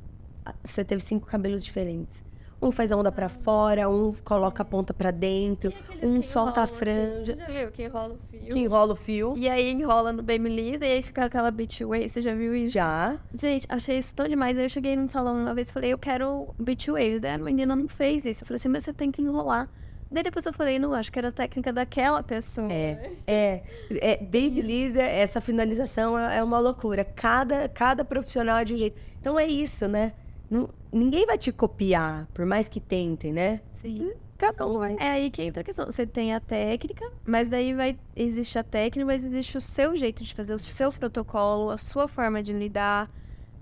você teve cinco cabelos diferentes. Um faz a onda para fora, um coloca a ponta para dentro, um solta a franja. Você já viu que enrola o fio? Que enrola o fio. E aí enrola no Babyliss e aí fica aquela beach wave. Você já viu isso? Já. Gente, achei isso tão demais. Aí eu cheguei num salão uma vez e falei, eu quero beach waves. Daí a menina não fez isso. Eu falei assim, mas você tem que enrolar. Daí depois eu falei, não, acho que era a técnica daquela pessoa. É, é. é Babyliss, essa finalização é, é uma loucura. Cada, cada profissional é de um jeito. Então é isso, né? Não, ninguém vai te copiar, por mais que tentem, né? Sim. cada um vai. É aí que entra a questão. Você tem a técnica, mas daí vai existe a técnica, mas existe o seu jeito de fazer, o seu protocolo, a sua forma de lidar,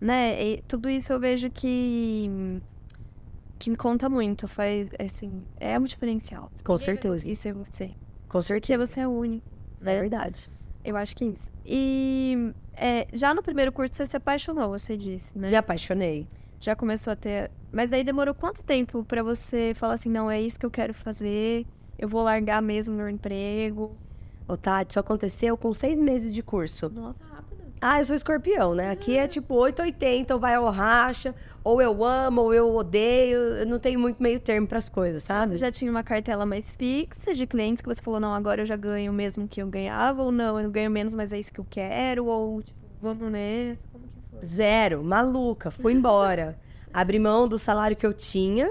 né? E tudo isso eu vejo que que me conta muito, faz assim, é um diferencial. Com certeza. Isso é você. Com Porque certeza. você é único. É verdade. Eu acho que é isso. E é, já no primeiro curso você se apaixonou, você disse, né? Me apaixonei. Já começou a ter. Mas daí demorou quanto tempo pra você falar assim, não, é isso que eu quero fazer, eu vou largar mesmo meu emprego? Ô, Tati, isso aconteceu com seis meses de curso. Nossa. Ah, eu sou escorpião, né? Aqui é tipo 880, ou vai ou racha, ou eu amo, ou eu odeio. Eu não tenho muito meio termo pras coisas, sabe? Você já tinha uma cartela mais fixa de clientes que você falou, não, agora eu já ganho o mesmo que eu ganhava, ou não, eu ganho menos, mas é isso que eu quero, ou tipo, vamos nessa, como que foi? Zero, maluca, fui embora. Abri mão do salário que eu tinha.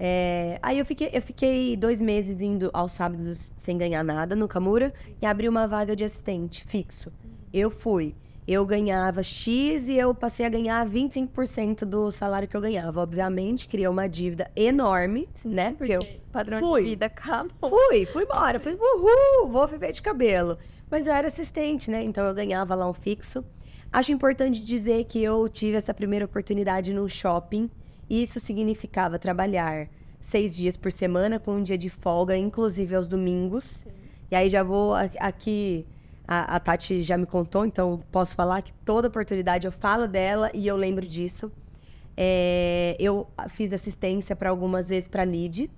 É, Aí eu fiquei, eu fiquei dois meses indo aos sábados sem ganhar nada no Camura e abri uma vaga de assistente fixo. Eu fui. Eu ganhava X e eu passei a ganhar 25% do salário que eu ganhava. Obviamente, criei uma dívida enorme, né? Porque eu Padrão Fui. de vida acabou. Fui, fui embora. Fui, uhul, vou viver de cabelo. Mas eu era assistente, né? Então eu ganhava lá um fixo. Acho importante dizer que eu tive essa primeira oportunidade no shopping. Isso significava trabalhar seis dias por semana, com um dia de folga, inclusive aos domingos. E aí já vou aqui. A, a Tati já me contou, então posso falar que toda oportunidade eu falo dela e eu lembro disso. É, eu fiz assistência para algumas vezes para Lid,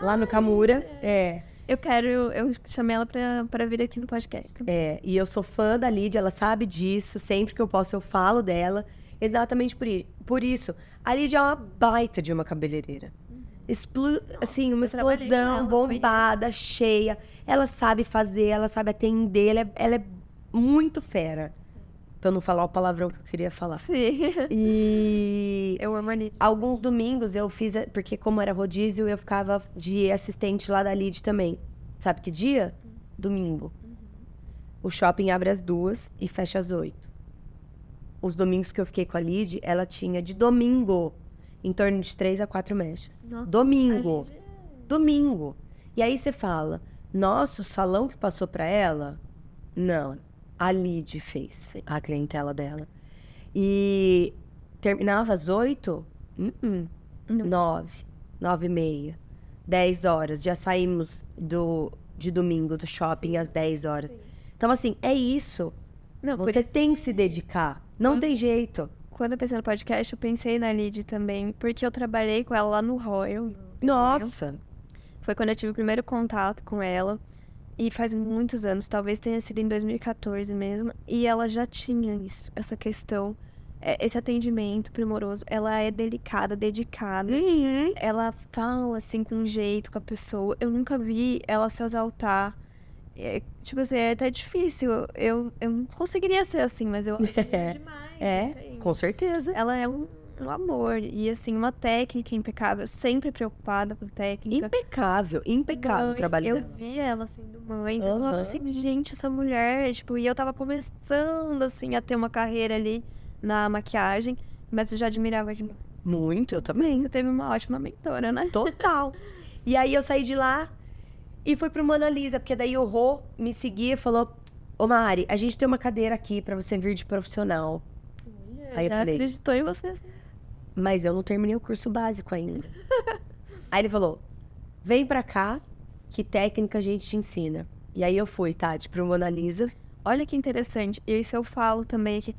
lá no Camura. É, Eu quero, eu chamei ela pra vir aqui no podcast. é, e eu sou fã da Lid, ela sabe disso. Sempre que eu posso, eu falo dela. Exatamente por, por isso. A Lid é uma baita de uma cabeleireira. Explo- assim, uma explosão, bombada, cheia. Ela sabe fazer, ela sabe atender, ela é, ela é muito fera. Pra eu não falar o palavrão que eu queria falar. Sim. E Eu amo a Anitta. alguns domingos eu fiz, porque como era rodízio, eu ficava de assistente lá da Lid também. Sabe que dia? Domingo. O shopping abre às duas e fecha às oito. Os domingos que eu fiquei com a Lid, ela tinha de domingo em torno de três a quatro mechas. Nossa, Domingo. Domingo. E aí você fala, nossa, o salão que passou pra ela? Não, a Lid fez a clientela dela. E terminava às oito? Uh-uh. Não. Nove, nove e meia, dez horas. Já saímos do, de domingo do shopping às dez horas. Então, assim, é isso. Não, Você isso- tem que se dedicar. Não Quando- tem jeito. Quando eu pensei no podcast, eu pensei na Lid também, porque eu trabalhei com ela lá no Royal. Nossa. Foi quando eu tive o primeiro contato com ela. E faz muitos anos, talvez tenha sido em 2014 mesmo. E ela já tinha isso, essa questão, é, esse atendimento primoroso. Ela é delicada, dedicada. Uhum. Ela fala assim com um jeito com a pessoa. Eu nunca vi ela se exaltar. É, tipo assim, é até difícil. Eu, eu não conseguiria ser assim, mas eu É, demais. É, com certeza. Ela é um, um amor. E assim, uma técnica impecável, sempre preocupada com técnica. Impecável, impecável o Mãe, trabalho eu dela. vi ela sendo mãe. então Eu falava Aham. assim, gente, essa mulher, tipo, e eu tava começando assim a ter uma carreira ali na maquiagem, mas eu já admirava demais. Muito, eu também. Você teve uma ótima mentora, né? Total. e aí eu saí de lá e fui pro Mona Lisa, porque daí o Rô me seguia e falou: Ô Mari, a gente tem uma cadeira aqui pra você vir de profissional. Aí eu falei- acreditou em você. Mas eu não terminei o curso básico ainda. aí ele falou: vem pra cá, que técnica a gente te ensina. E aí eu fui, Tati, pro Mona Lisa. Olha que interessante. E isso eu falo também que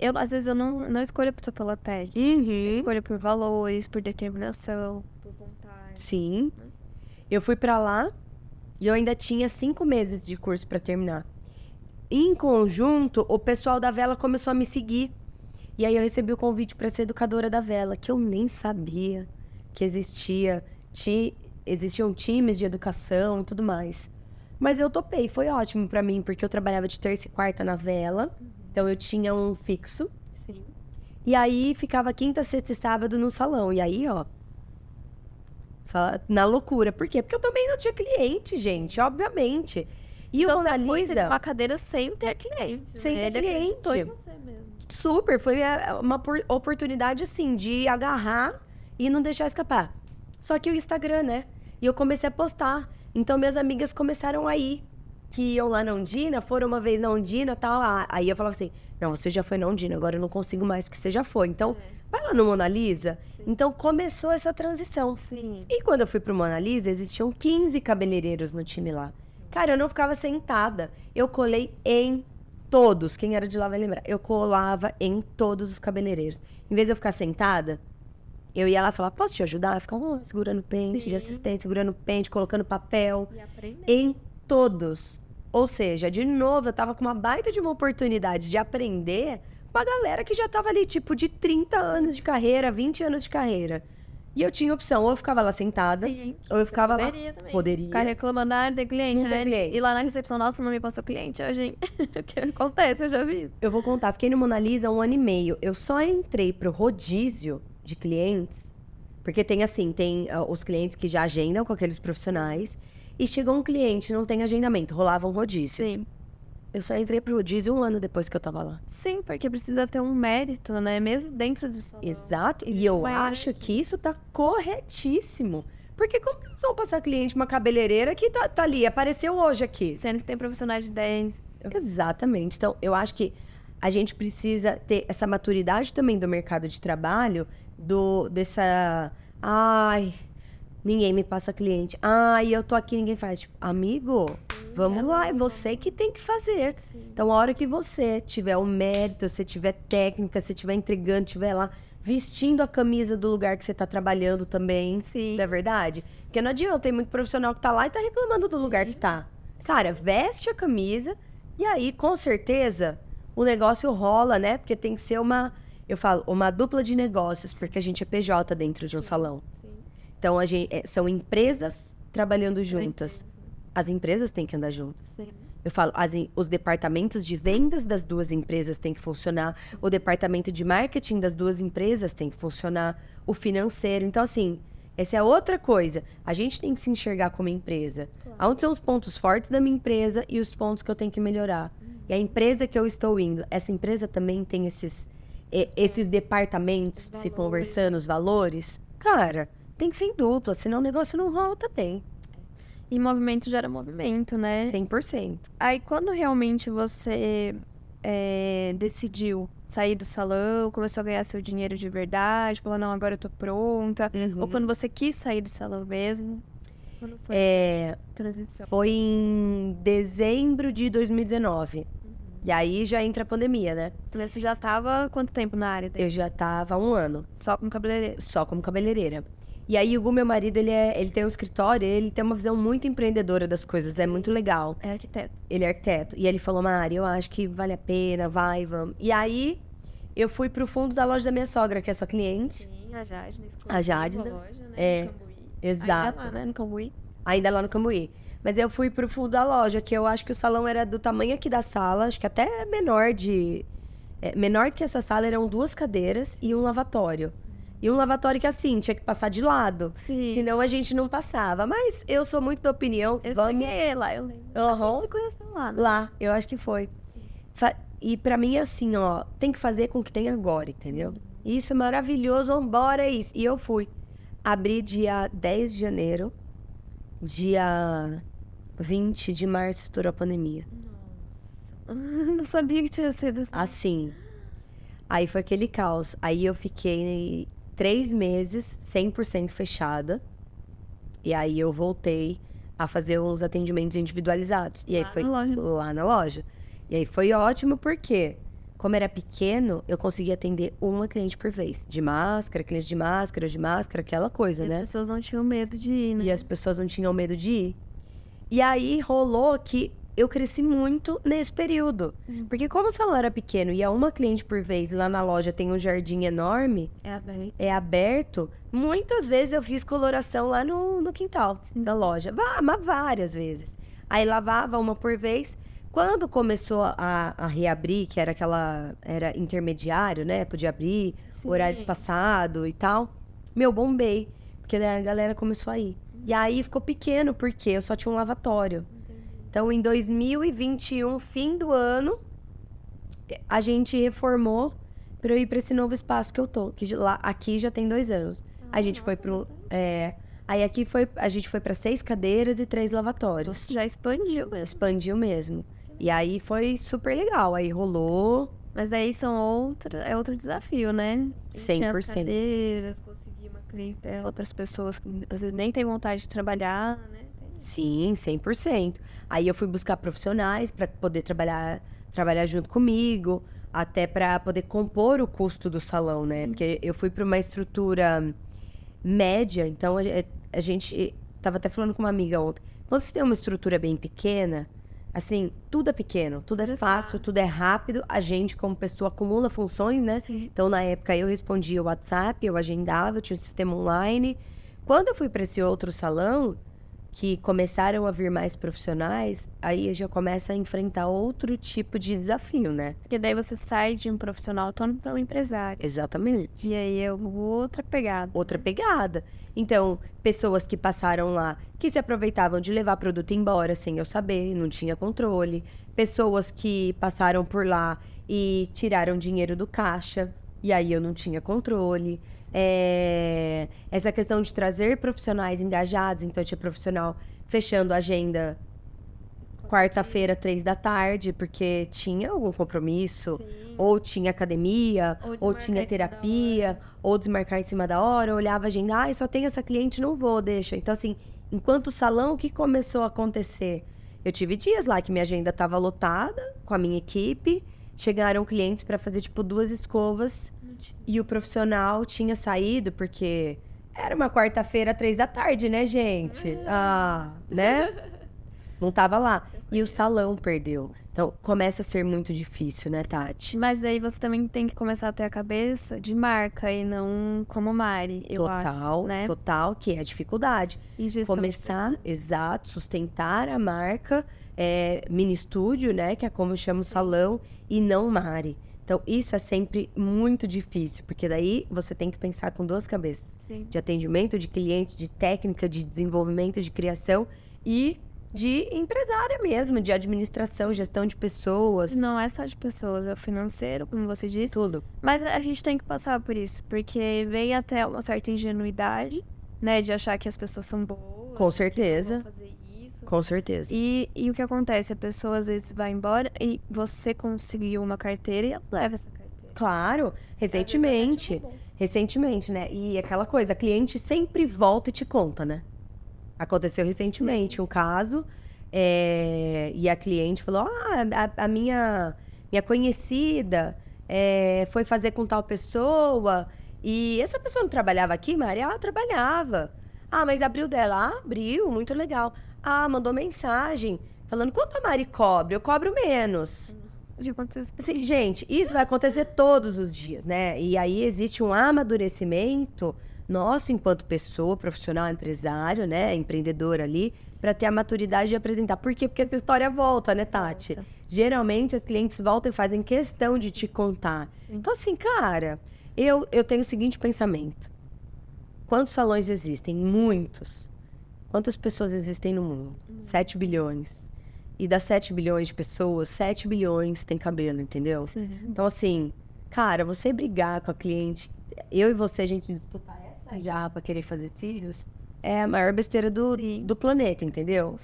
eu, às vezes, eu não, não escolho a pessoa pela pele. Eu Uhum. escolho por valores, por determinação, por vontade. Sim. Eu fui pra lá e eu ainda tinha cinco meses de curso pra terminar. Em conjunto, o pessoal da vela começou a me seguir. E aí eu recebi o convite pra ser educadora da vela, que eu nem sabia que existia. Ti, existiam times de educação e tudo mais. Mas eu topei, foi ótimo pra mim, porque eu trabalhava de terça e quarta na vela. Então eu tinha um fixo. Sim. E aí ficava quinta, sexta e sábado no salão. E aí, ó. Fala- Na loucura. Por quê? Porque eu também não tinha cliente, gente, obviamente. E Então o Mona Lisa, uma cadeira sem ter cliente. Sem né? ter cliente. você mesmo. super, foi uma por- oportunidade, assim, de agarrar e não deixar escapar. Só que o Instagram, né? E eu comecei a postar. Então minhas amigas começaram a ir. Que iam lá na Ondina, foram uma vez na Ondina e tal. Aí eu falava assim: não, você já foi na Ondina, agora eu não consigo mais, porque você já foi. Então, É. vai lá no Mona Lisa. Então começou essa transição. Sim. E quando eu fui pro Mona Lisa, existiam 15 cabeleireiros no time lá. Cara, eu não ficava sentada. Eu colei em todos. Quem era de lá vai lembrar. Eu colava em todos os cabeleireiros. Em vez de eu ficar sentada, eu ia lá e falar, posso te ajudar? Ficava ó, segurando pente, Sim. de assistente, segurando pente, colocando papel. Em todos. Ou seja, de novo, eu tava com uma baita de uma oportunidade de aprender com a galera que já tava ali, tipo, de 30 anos de carreira, 20 anos de carreira. E eu tinha opção, ou eu ficava lá sentada, Sim. ou eu ficava lá. Poderia também. Poderia. Ficar reclamando, ah, não tem cliente, Não tem né? cliente. E lá na recepção, nossa, não me passou cliente hoje, hein? o que acontece, eu já vi. Eu vou contar, fiquei no Mona Lisa um ano e meio. Eu só entrei pro rodízio de clientes, porque tem assim, tem ah, os clientes que já agendam com aqueles profissionais, e chegou um cliente, não tem agendamento, rolava um rodízio. Sim. Eu só entrei pro rodízio um ano depois que eu tava lá. Sim, porque precisa ter um mérito, né? Mesmo dentro do salão. Exato. E eu é acho que isso tá corretíssimo. Porque como que eles vão passar cliente uma cabeleireira que tá, tá ali, apareceu hoje aqui? Sendo que tem profissionais de 10. Exatamente. Então, eu acho que a gente precisa ter essa maturidade também do mercado de trabalho, do dessa. Ai, ninguém me passa cliente. Ai, eu tô aqui, ninguém faz. Tipo, amigo, vamos é lá, é você que tem que fazer. Sim. Então, a hora que você tiver o mérito, você tiver técnica, você estiver entregando, estiver lá vestindo a camisa do lugar que você está trabalhando também, Sim. não é verdade? Porque não adianta, tem muito profissional que tá lá e tá reclamando do lugar que tá. Cara, veste a camisa e aí, com certeza, o negócio rola, né? Porque tem que ser uma, eu falo, uma dupla de negócios, porque a gente é PJ dentro de um salão. Então, a gente, é, são empresas trabalhando juntas. As empresas têm que andar juntas. Sim. Eu falo, as os departamentos de vendas das duas empresas têm que funcionar, o departamento de marketing das duas empresas tem que funcionar, o financeiro. Então, assim, essa é outra coisa. A gente tem que se enxergar como empresa. Aonde são os pontos fortes da minha empresa e os pontos que eu tenho que melhorar? E a empresa que eu estou indo, essa empresa também tem esses, e- esses departamentos valores. conversando, os valores? Cara, tem que ser em dupla, senão o negócio não rola também. E movimento gera movimento, né? 100%. Aí quando realmente você é, decidiu sair do salão, começou a ganhar seu dinheiro de verdade, falou, não, agora eu tô pronta. Uhum. Ou quando você quis sair do salão mesmo. Quando foi É, transição? Foi em dezembro de 2019. E aí já entra a pandemia, né? Então, Você já tava quanto tempo na área? daí? Eu já tava um ano, Só como cabeleireiro. só como cabeleireira. E aí o Gu, meu marido, ele, é, ele tem um escritório, ele tem uma visão muito empreendedora das coisas, é muito legal. É arquiteto. Ele é arquiteto. E ele falou, Mari, eu acho que vale a pena, vai, vamos. E aí eu fui pro fundo da loja da minha sogra, que é sua cliente. Sim, a Jadna. A Jadna, Loja, né, é. Exato. Ainda lá, né, no Cambuí. ainda lá no Cambuí. Mas eu fui pro fundo da loja, que eu acho que o salão era do tamanho aqui da sala, acho que até menor de. é, menor que essa sala eram duas cadeiras e um lavatório. E um lavatório que assim, tinha que passar de lado. Sim. Senão a gente não passava. Mas eu sou muito da opinião. Eu vamos cheguei lá, eu lembro. Aham. A gente conheceu lá, né? lá, eu acho que foi. Fa- E pra mim é assim, ó, tem que fazer com o que tem agora, entendeu? Isso é maravilhoso, vambora, é isso. E eu fui. Abri dia 10 de janeiro, dia 20 de março estourou a pandemia. Não sabia que tinha sido assim. Assim. Aí foi aquele caos. Aí eu fiquei três meses 100% fechada. E aí eu voltei a fazer uns atendimentos individualizados. E aí Lá foi na loja. lá na loja. E aí foi ótimo porque, como era pequeno, eu conseguia atender uma cliente por vez. De máscara, cliente de máscara, de máscara, aquela coisa, As né? pessoas não tinham medo de ir, né? E as pessoas não tinham medo de ir. E aí rolou que eu cresci muito nesse período. Hum. Porque como o salão era pequeno e ia uma cliente por vez e lá na loja tem um jardim enorme, É aberto. é aberto, muitas vezes eu fiz coloração lá no, no quintal da loja. Mas várias vezes. Aí lavava uma por vez. Quando começou a, a reabrir, que era aquela. Era intermediário, né? Podia abrir, Sim. horário espaçado e tal. Meu, bombei. Porque a galera começou a ir. E aí ficou pequeno, porque eu só tinha um lavatório. Então, em 2021, fim do ano, a gente reformou para eu ir para esse novo espaço que eu tô. Que lá, aqui já tem dois anos. a gente foi pro. É, Aí aqui foi, a gente foi para seis cadeiras e três lavatórios. Já expandiu mesmo. Expandiu mesmo. E aí foi super legal. Aí rolou. Mas daí são outro, é outro desafio, né? 100%. As cadeiras, conseguir uma clientela para as pessoas que às vezes nem têm vontade de trabalhar, né? Sim, 100%. Aí eu fui buscar profissionais para poder trabalhar, trabalhar junto comigo, até para poder compor o custo do salão, né? Porque eu fui para uma estrutura média, então a, a gente tava até falando com uma amiga ontem. Quando você tem uma estrutura bem pequena, assim, tudo é pequeno, tudo é fácil, tudo é rápido. A gente, como pessoa, acumula funções, né? Então, na época, eu respondia o WhatsApp, eu agendava, eu tinha um sistema online. Quando eu fui para esse outro salão, que começaram a vir mais profissionais, aí já começa a enfrentar outro tipo de desafio, né? Porque daí você sai de um profissional autônomo para um empresário. Exatamente. E aí é outra pegada. Outra pegada. Então, pessoas que passaram lá, que se aproveitavam de levar produto embora sem eu saber, não tinha controle. Pessoas que passaram por lá e tiraram dinheiro do caixa, e aí eu não tinha controle. É, essa questão de trazer profissionais engajados, então tinha profissional fechando a agenda quarta-feira, três da tarde, porque tinha algum compromisso, Sim. ou tinha academia, ou, ou tinha terapia, ou desmarcar em cima da hora, olhava a agenda, ah, só tem essa cliente, não vou, deixa. Então, assim, enquanto o salão, o que começou a acontecer? Eu tive dias lá que minha agenda estava lotada com a minha equipe, chegaram clientes para fazer, tipo, duas escovas e o profissional tinha saído porque era uma quarta-feira, três da tarde, né, gente? Ah, né? Não tava lá. E o salão perdeu. Então, começa a ser muito difícil, né, Tati? Mas daí você também tem que começar a ter a cabeça de marca e não como Mari, eu total, acho, né? Total, que é a dificuldade. Começar, exato, sustentar a marca, é, mini estúdio, né, que é como eu chamo o salão, e não Mari. Então, isso é sempre muito difícil, porque daí você tem que pensar com duas cabeças. Sim. De atendimento, de cliente, de técnica, de desenvolvimento, de criação e de empresária mesmo, de administração, gestão de pessoas. Não é só de pessoas, é o financeiro, como você disse. Tudo. Mas a gente tem que passar por isso, porque vem até uma certa ingenuidade, né, de achar que as pessoas são boas. Com certeza. Com certeza. E, e o que acontece? A pessoa às vezes vai embora e você conseguiu uma carteira e ela leva essa carteira. Claro, recentemente. Recentemente, né? E aquela coisa, a cliente sempre volta e te conta, né? Aconteceu recentemente um caso é, e a cliente falou: Ah, a, a minha, minha conhecida é, foi fazer com tal pessoa e essa pessoa não trabalhava aqui, Maria? Ela trabalhava. Ah, mas abriu dela? Ah, abriu, muito legal. Ah, mandou mensagem falando quanto a Mari cobre? Eu cobro menos. Assim, gente, isso vai acontecer todos os dias, né? E aí existe um amadurecimento nosso enquanto pessoa, profissional, empresário, né, empreendedor ali, para ter a maturidade de apresentar. Por quê? Porque essa história volta, né, Tati? Volta. Geralmente as clientes voltam e fazem questão de te contar. Sim. Então assim, cara, eu eu tenho o seguinte pensamento. Quantos salões existem? Muitos. Quantas pessoas existem no mundo? Hum. 7 bilhões. E das 7 bilhões de pessoas, 7 bilhões têm cabelo, entendeu? Sim. Então, assim, cara, você brigar com a cliente, eu e você, a gente disputar essa já pra querer fazer cílios, é a maior besteira do, do planeta, entendeu?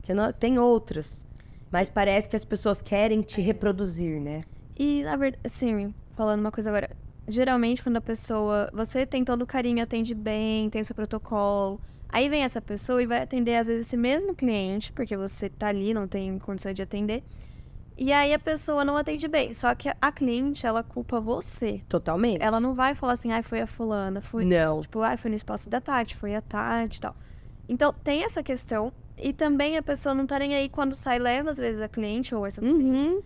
Que não, tem outras. Mas parece que as pessoas querem te é. reproduzir, né? E, na verdade, assim, falando uma coisa agora. Geralmente, quando a pessoa. Você tem todo o carinho, atende bem, tem seu protocolo Aí vem essa pessoa e vai atender, às vezes, esse mesmo cliente, porque você tá ali, não tem condições de atender. E aí a pessoa não atende bem. Só que a cliente, ela culpa você. Totalmente. Ela não vai falar assim, ai, foi a fulana, foi. Não. Tipo, ai, foi no espaço da Tati, foi a Tati e tal. Então, tem essa questão. E também a pessoa não tá nem aí quando sai, leva, às vezes, a cliente ou essa uhum.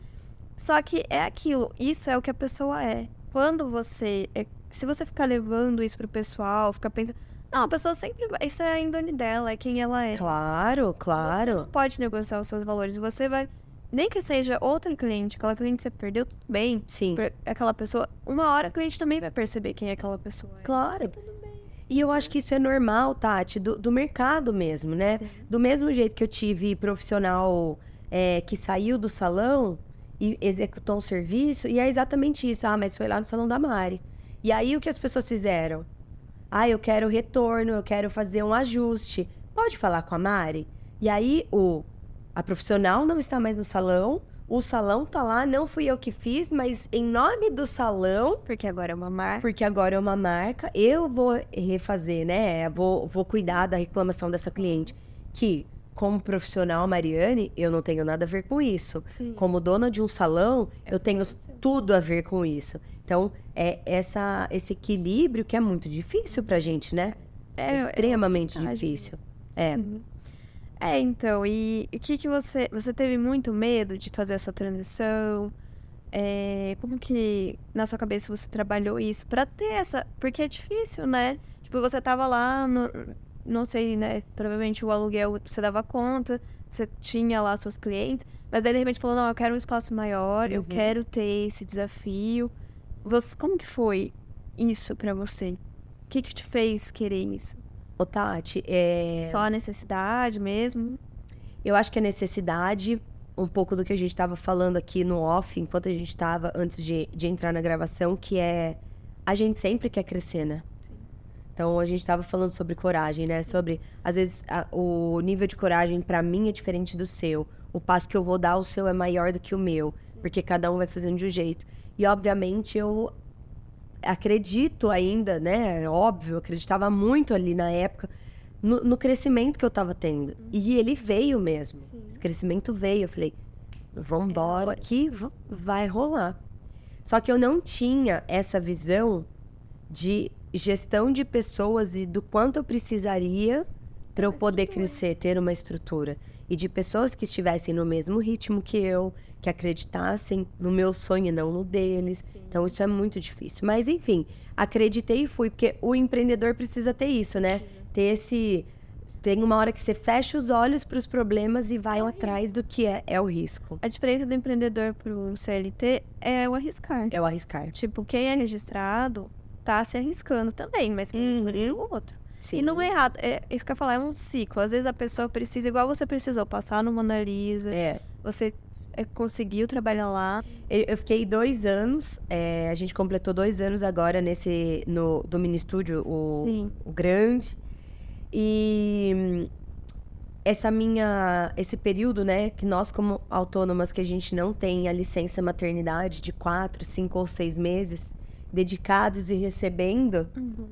Só que é aquilo. Isso é o que a pessoa é. Quando você. É, se você ficar levando isso pro pessoal, ficar pensando não, a pessoa sempre. Isso é a índole dela, é quem ela é. Claro, claro. Você não pode negociar os seus valores. Você vai. Nem que seja outra cliente, aquela cliente que você perdeu, tudo bem. Sim. Aquela pessoa. Uma hora a cliente também vai perceber quem é aquela pessoa. Claro. tudo bem. E eu acho que isso é normal, Tati, do, do mercado mesmo, né? Sim. Do mesmo jeito que eu tive profissional é, que saiu do salão e executou um serviço, e é exatamente isso. Ah, mas foi lá no salão da Mari. E aí o que as pessoas fizeram? Ah, eu quero retorno, eu quero fazer um ajuste. Pode falar com a Mari? E aí o a profissional não está mais no salão, o salão tá lá, não fui eu que fiz, mas em nome do salão, porque agora é uma marca, porque agora é uma marca, eu vou refazer, né? Vou, vou cuidar da reclamação dessa cliente. Que, como profissional, Mariane, eu não tenho nada a ver com isso. Sim. Como dona de um salão, é eu tenho tudo a ver com isso. Então, é essa, esse equilíbrio que é muito difícil pra gente, né? É, é extremamente é difícil. É. Uhum. É, então, e o que que você... Você teve muito medo de fazer essa transição? É, como que na sua cabeça você trabalhou isso para ter essa... Porque é difícil, né? Tipo, você tava lá, no, não sei, né? Provavelmente o aluguel você dava conta, você tinha lá suas clientes, mas daí de repente falou, não, eu quero um espaço maior, uhum. eu quero ter esse desafio. Você, como que foi isso para você? O que que te fez querer isso? Ô, Tati, é... Só a necessidade mesmo? Eu acho que a necessidade, um pouco do que a gente estava falando aqui no off, enquanto a gente estava, antes de, de entrar na gravação, que é... A gente sempre quer crescer, né? Então, a gente estava falando sobre coragem, né? Sobre, às vezes, a, o nível de coragem para mim é diferente do seu. O passo que eu vou dar, o seu é maior do que o meu. Porque cada um vai fazendo de um jeito. E, obviamente, eu acredito ainda, né? Óbvio, acreditava muito ali na época no, no crescimento que eu estava tendo. E ele veio mesmo. Sim. Esse crescimento veio. Eu falei, vamos embora que vai rolar. Só que eu não tinha essa visão de gestão de pessoas e do quanto eu precisaria para eu poder crescer, ter uma estrutura. E de pessoas que estivessem no mesmo ritmo que eu, que acreditassem no meu sonho e não no deles. Sim. Então isso é muito difícil. Mas enfim, acreditei e fui, porque o empreendedor precisa ter isso, né? Sim. Ter esse. Tem uma hora que você fecha os olhos para os problemas e vai é atrás do que é, é o risco. A diferença do empreendedor para o CLT é o arriscar. É o arriscar. Tipo, quem é registrado tá se arriscando também, mas quem uhum. o outro. Sim. E não é errado. É, isso que eu ia falar é um ciclo. Às vezes a pessoa precisa, igual você precisou, passar no Mona Lisa. É. Você é, conseguiu trabalhar lá. Eu, eu fiquei dois anos. É, a gente completou dois anos agora nesse no do mini estúdio, o, o grande. E essa minha esse período, né, que nós como autônomas que a gente não tem a licença maternidade de quatro, cinco ou seis meses dedicados e recebendo, uhum.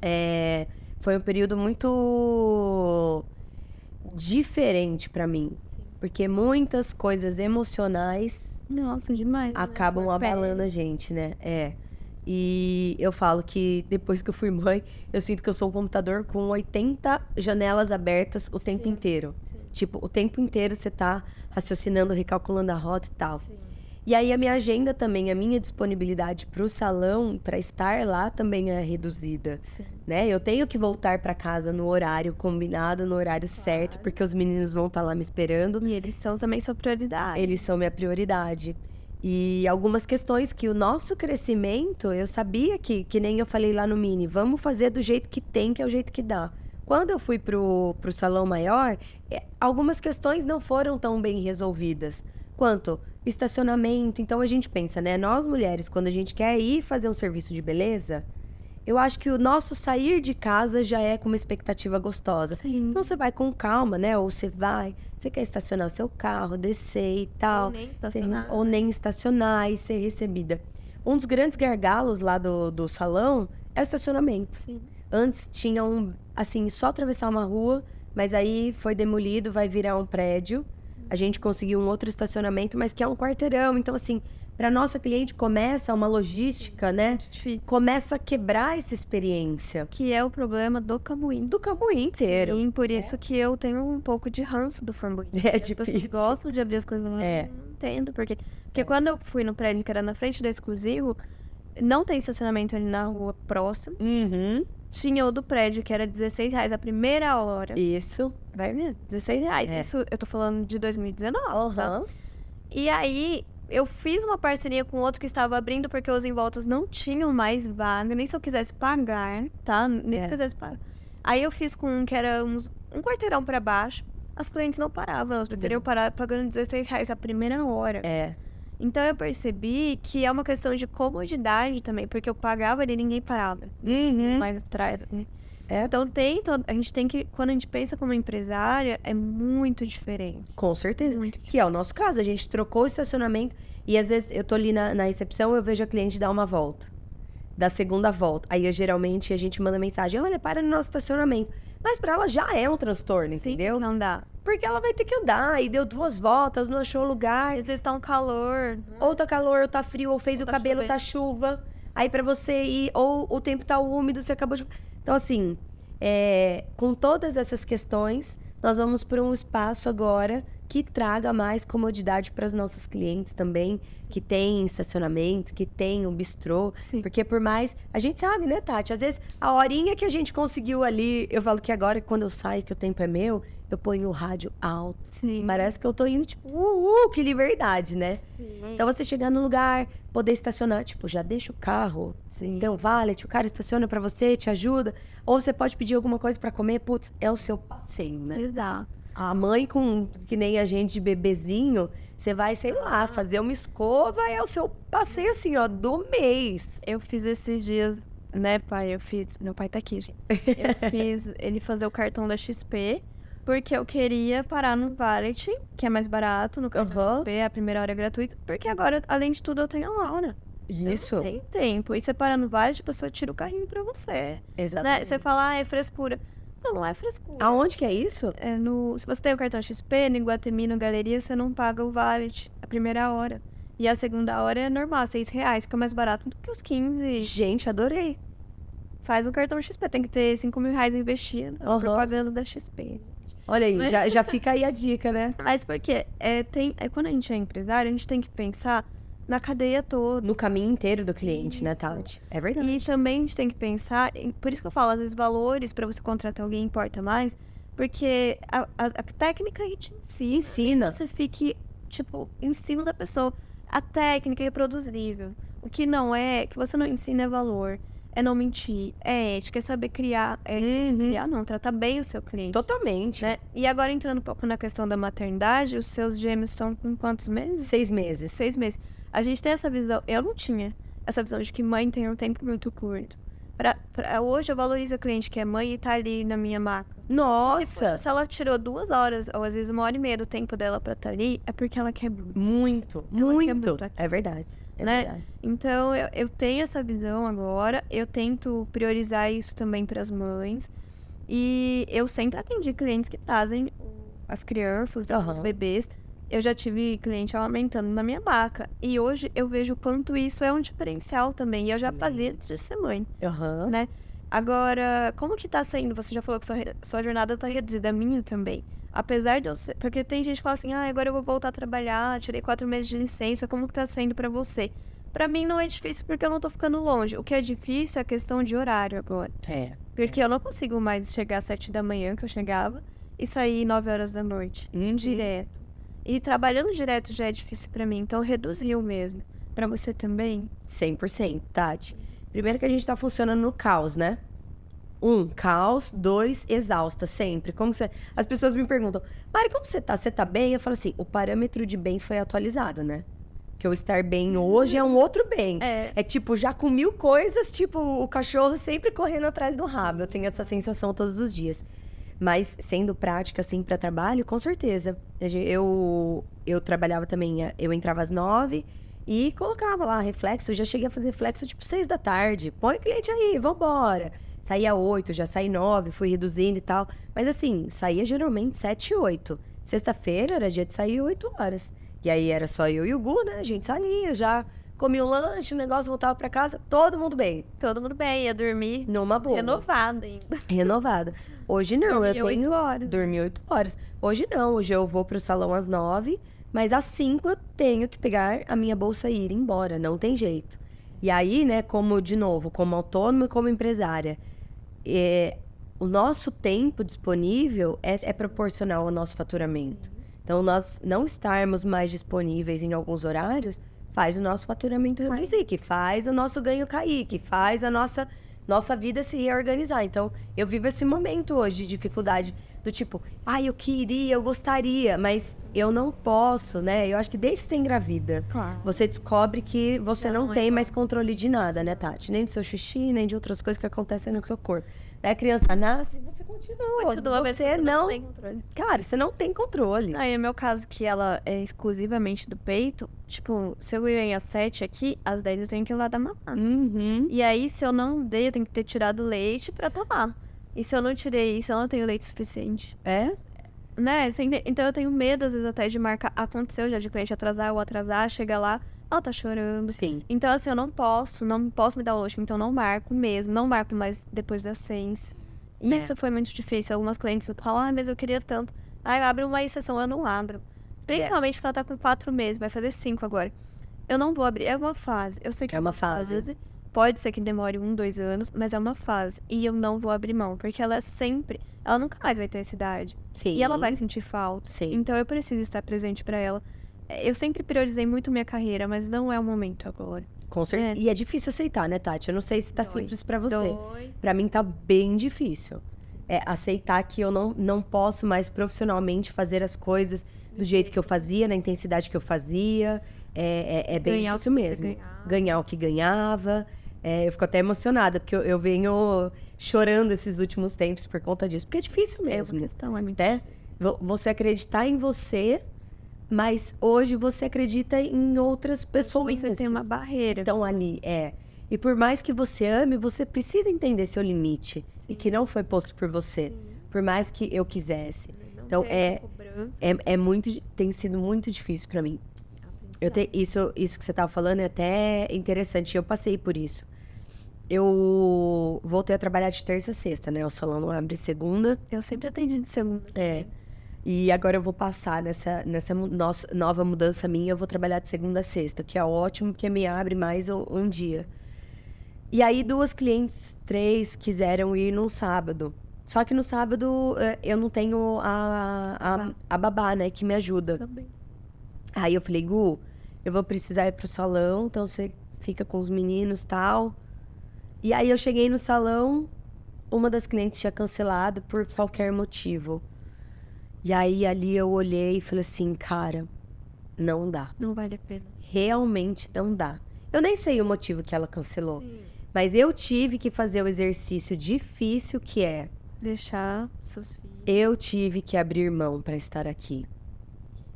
é, foi um período muito diferente para mim. Porque muitas coisas emocionais Nossa, demais, né? acabam né? abalando a gente, né? É. E eu falo que depois que eu fui mãe, eu sinto que eu sou um computador com 80 janelas abertas o tempo Sim. inteiro. Sim. Tipo, o tempo inteiro você tá raciocinando, recalculando a rota e tal. Sim. E aí a minha agenda também, a minha disponibilidade para o salão, para estar lá também é reduzida, Sim. né? Eu tenho que voltar para casa no horário combinado, no horário claro. certo, porque os meninos vão estar tá lá me esperando. E eles são também sua prioridade. Eles são minha prioridade. E algumas questões que o nosso crescimento, eu sabia que, que nem eu falei lá no mini, vamos fazer do jeito que tem, que é o jeito que dá. Quando eu fui pro, pro salão maior, é, algumas questões não foram tão bem resolvidas quanto estacionamento. Então a gente pensa, né? Nós mulheres, quando a gente quer ir fazer um serviço de beleza, eu acho que o nosso sair de casa já é com uma expectativa gostosa. Sim. Então você vai com calma, né? Ou você vai, você quer estacionar o seu carro, descer e tal. Ou nem estacionar. Ser, ou nem estacionar e ser recebida. Um dos grandes gargalos lá do, do salão é o estacionamento. Sim. Antes tinha um, assim, só atravessar uma rua, mas aí foi demolido, vai virar um prédio a gente conseguiu um outro estacionamento, mas que é um quarteirão. Então, assim, para nossa cliente começa uma logística, né? Difícil. Começa a quebrar essa experiência. Que é o problema do Cambuim. Do Cambuim inteiro. Sim, por isso é. que eu tenho um pouco de ranço do Cambuim. É as difícil. gostam de abrir as coisas lá. É. Não entendo porque. Porque é. quando eu fui no prédio que era na frente do exclusivo, não tem estacionamento ali na rua próxima. Uhum. Tinha o do prédio, que era 16 reais a primeira hora. Isso. Vai ver, 16 reais. É. Isso eu tô falando de 2019. Uhum. Tá? E aí, eu fiz uma parceria com outro que estava abrindo porque os envoltos não tinham mais vaga, nem se eu quisesse pagar, tá? Nem é. se eu quisesse pagar. Aí eu fiz com um que era uns, um quarteirão para baixo. As clientes não paravam, elas preferiam parar pagando 16 reais a primeira hora. É. Então eu percebi que é uma questão de comodidade também, porque eu pagava ali e ninguém parava. Uhum. Mais atrás, né? É. Então tem todo, a gente tem que, quando a gente pensa como empresária, é muito diferente. Com certeza. Muito Que é o nosso caso. A gente trocou o estacionamento e às vezes eu tô ali na, na recepção eu vejo a cliente dar uma volta. Da segunda volta. Aí eu, geralmente a gente manda mensagem: olha, para no nosso estacionamento. Mas pra ela já é um transtorno, entendeu? Não dá. Porque ela vai ter que andar e deu duas voltas, não achou lugar. Às vezes tá um calor. Ou tá calor, ou tá frio, ou fez Ou o tá cabelo, chovendo. tá chuva. Aí pra você ir, ou o tempo tá úmido, você acabou de. Então, assim, é, com todas essas questões, nós vamos para um espaço agora que traga mais comodidade para as nossas clientes também, que tem estacionamento, que tem um bistrô. Sim. Porque por mais. A gente sabe, né, Tati? Às vezes, a horinha que a gente conseguiu ali, eu falo que agora, quando eu saio, que o tempo é meu, eu ponho o rádio alto. Sim. Parece que eu tô indo, tipo, uhul, que liberdade, né? Então você chegar no lugar, poder estacionar, tipo, já deixa o carro, Sim. então valet, o cara estaciona pra você, te ajuda. Ou você pode pedir alguma coisa pra comer, putz, é o seu passeio, né? Exato. A mãe com, que nem a gente de bebezinho, você vai, sei lá, fazer uma escova, é o seu passeio, assim, ó, do mês. Eu fiz esses dias, né, pai? Eu fiz. Meu pai tá aqui, gente. Eu fiz ele fazer o cartão da XP, porque eu queria parar no Valet, que é mais barato, no Aham. XP, a primeira hora é gratuito, porque agora, além de tudo, eu tenho a Laura. Isso. Tem tempo. E você para no Valet, a pessoa tira o carrinho pra você. Né? Exatamente. Você fala, ah, é frescura. Não, não é frescura. Aonde que é isso? É no, se você tem o cartão XP, no Iguatemi, no Galeria, você não paga o valet a primeira hora. E a segunda hora é normal, seis reais. Fica mais barato do que os 15. Gente, adorei. Faz o cartão XP, tem que ter 5 mil reais investido. Aham. Propaganda da XP. Olha aí, já, já fica aí a dica, né? Mas porque é, tem, é, quando a gente é empresário, a gente tem que pensar na cadeia toda. No caminho inteiro do cliente, né, Isso. Tati? É verdade. E também a gente tem que pensar, em- por isso que eu falo, às vezes valores para você contratar alguém importa mais, porque a, a- a técnica a gente ensina. Ensina. Você fique, tipo, em cima da pessoa. A técnica é reproduzível. O que não é, que você não ensina é valor. É não mentir, é ética, é saber criar. É criar, não, tratar bem o seu cliente. Totalmente. Né? E agora entrando um pouco na questão da maternidade, os seus gêmeos estão com quantos meses? Seis meses. Seis meses. A gente tem essa visão, eu não tinha essa visão de que mãe tem um tempo muito curto. Pra, pra- hoje eu valorizo a cliente que é mãe e tá ali na minha maca. Nossa! Se ela tirou duas horas, ou às vezes uma hora e meia do tempo dela pra estar ali, é porque ela quer muito. Muito, muito. muito. É verdade. É Né? verdade. Então eu, eu tenho essa visão agora, eu tento priorizar isso também para as mães. E eu sempre atendi clientes que trazem as crianças, os Aham. bebês. Eu já tive cliente aumentando na minha maca. E hoje eu vejo o quanto isso é um diferencial também. E eu já Também. fazia antes de ser mãe. Aham. né? Agora, como que tá sendo? Você já falou que sua, sua jornada tá reduzida, a minha também. Apesar de eu ser... Porque tem gente que fala assim, ah, agora eu vou voltar a trabalhar, tirei quatro meses de licença, como que tá sendo pra você? Pra mim não é difícil porque eu não tô ficando longe. O que é difícil é a questão de horário agora. É. Porque eu não consigo mais chegar às sete da manhã, que eu chegava, e sair nove horas da noite. Uhum. Direto. E trabalhando direto já é difícil pra mim, então reduziu mesmo. Pra você também? 100%, Tati. Primeiro que a gente tá funcionando no caos, né? Um, caos. Dois, exausta, sempre. Como você... As pessoas me perguntam, Mari, como você tá? Você tá bem? Eu falo assim, o parâmetro de bem foi atualizado, né? Que eu estar bem hoje é um outro bem. É. É tipo, já com mil coisas, tipo, o cachorro sempre correndo atrás do rabo. Eu tenho essa sensação todos os dias. Mas sendo prática, assim, para trabalho, com certeza. Eu, eu trabalhava também, eh, eu entrava às nove e colocava lá reflexo. Eu já cheguei a fazer reflexo tipo seis da tarde. Põe o cliente aí, vambora. Saía oito, já saí nove, fui reduzindo e tal. Mas assim, saía geralmente sete e oito. Sexta-feira era dia de sair oito horas. E aí era só eu e o Gu, né? A gente saía, já comia um lanche, o negócio voltava pra casa, todo mundo bem. Todo mundo bem, ia dormir Numa boa. renovada ainda. Renovada. Hoje não, Dormir eu tenho. oito horas. Dormi oito horas. Hoje não, hoje eu vou pro salão às nove, mas às cinco eu tenho que pegar a minha bolsa e ir embora, não tem jeito. E aí, né, como, de novo, como autônoma e como empresária, é, o nosso tempo disponível é, é proporcional ao nosso faturamento. Então, nós não estarmos mais disponíveis em alguns horários faz o nosso faturamento reduzir, que faz o nosso ganho cair, que faz a nossa nossa vida se reorganizar. Então, eu vivo esse momento hoje de dificuldade do tipo, ai, ah, eu queria, eu gostaria, mas eu não posso, né? Eu acho que desde que você engravida, claro. você descobre que você não, não tem mais controle de nada, né, Tati? Nem do seu xixi, nem de outras coisas que acontecem no seu corpo. Aí a criança nasce, você continua. Continua, você, não, não tem controle. Cara, você não tem controle. Aí, no meu caso, que ela é exclusivamente do peito, tipo, se eu ganhei às 7 aqui, às 10 eu tenho que ir lá dar mamar. Uhum. E aí, se eu não dei, eu tenho que ter tirado leite pra tomar. E se eu não tirei isso, eu não tenho leite suficiente. É? Né? Então eu tenho medo, às vezes, até de marcar. Aconteceu já de cliente atrasar ou atrasar, chega lá, ela tá chorando. Sim. Então, assim, eu não posso, não posso me dar o luxo, então não marco mesmo, não marco mais depois das seis. E é. isso foi muito difícil. Algumas clientes falam, ah, mas eu queria tanto. Aí eu abro uma exceção, eu não abro. Principalmente é. porque ela tá com quatro meses, vai fazer cinco agora. Eu não vou abrir, é uma fase. Eu sei que é uma fase. fase Pode ser que demore um, dois anos, mas é uma fase. E eu não vou abrir mão, porque ela sempre. Ela nunca mais vai ter essa idade. Sim. E ela vai sentir falta. Sim. Então eu preciso estar presente para ela. Eu sempre priorizei muito minha carreira, mas não é o momento agora. Com certeza. É. E é difícil aceitar, né, Tati? Eu não sei se tá Dói. simples para você. Pra mim tá bem difícil. É aceitar que eu não, não posso mais profissionalmente fazer as coisas do jeito que eu fazia, na intensidade que eu fazia. É, é, é bem ganhar difícil mesmo. Ganhar o que ganhava. É, eu fico até emocionada, porque eu, eu, venho chorando esses últimos tempos por conta disso. Porque é difícil mesmo. É uma questão, é muito né? Você acreditar em você, mas hoje você acredita em outras pessoas. Você tem uma barreira. Estão ali, é. E por mais que você ame, você precisa entender seu limite. Sim. E que não foi posto por você. Sim. Por mais que eu quisesse. Não então é, é, é muito, tem sido muito difícil para mim. Eu te, isso, isso que você estava falando é até interessante. Eu passei por isso eu voltei a trabalhar de terça a sexta, né? O salão não abre segunda. Eu sempre atendi de segunda. É. E agora eu vou passar nessa, nessa nossa, nova mudança minha, eu vou trabalhar de segunda a sexta, que é ótimo, porque me abre mais um, um dia. E aí duas clientes, três, quiseram ir no sábado. Só que no sábado é, eu não tenho a, a, a babá, né, que me ajuda. Também. Aí eu falei, Gu, eu vou precisar ir pro salão, então você fica com os meninos e tal. E aí eu cheguei no salão, uma das clientes tinha cancelado por qualquer motivo. E aí ali eu olhei e falei assim, cara, não dá. Não vale a pena. Realmente não dá. Eu nem sei o motivo que ela cancelou. Sim. Mas eu tive que fazer o exercício difícil que é deixar seus filhos. Eu tive que abrir mão para estar aqui.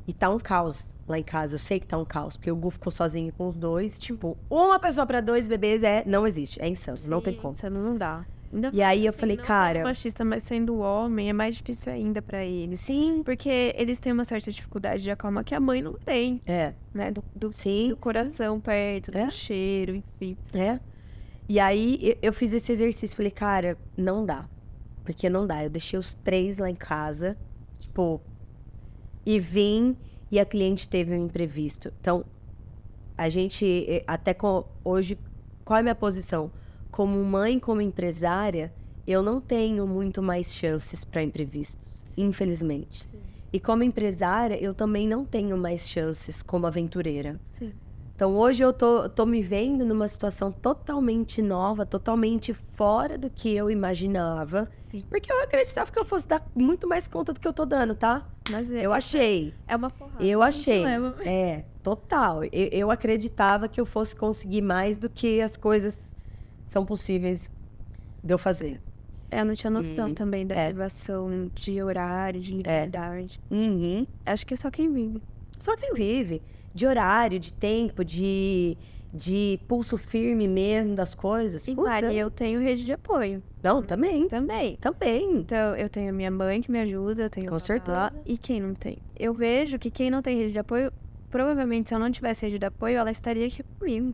E tá um caos lá em casa. Eu sei que tá um caos, porque o Gu ficou sozinho com os dois. Tipo, uma pessoa para dois bebês é não existe, é insano, Sim, não tem como. Isso não dá. Ainda e aí eu assim, falei, cara, sendo machista, mas sendo homem é mais difícil ainda para eles. Sim, porque eles têm uma certa dificuldade de acalmar que a mãe não tem. É. Né, do, do, Sim. do coração perto, é. do cheiro, enfim. É. E aí eu fiz esse exercício, falei, cara, não dá. Porque não dá. Eu deixei os três lá em casa, tipo, e vim e a cliente teve um imprevisto. Então, a gente, eh, até hoje, qual é a minha posição? Como mãe, como empresária, eu não tenho muito mais chances para imprevistos, infelizmente. Sim. E como empresária, eu também não tenho mais chances como aventureira. Sim. Então hoje eu tô, tô me vendo numa situação totalmente nova, totalmente fora do que eu imaginava. Sim. Porque eu acreditava que eu fosse dar muito mais conta do que eu tô dando, tá? Mas é, eu achei. É uma porrada. Eu achei. É, total. Eu, eu acreditava que eu fosse conseguir mais do que as coisas são possíveis de eu fazer. É, eu não tinha noção uhum. também da é. de horário, de liberdade. É. Uhum. Acho que é só quem vive. Só quem vive de horário, de tempo, de, de pulso firme mesmo das coisas. E vale, eu tenho rede de apoio. Não, também. Também. Também. Então, eu tenho a minha mãe que me ajuda, eu tenho Com certeza. e quem não tem. Eu vejo que quem não tem rede de apoio, provavelmente se eu não tivesse rede de apoio, ela estaria aqui comigo.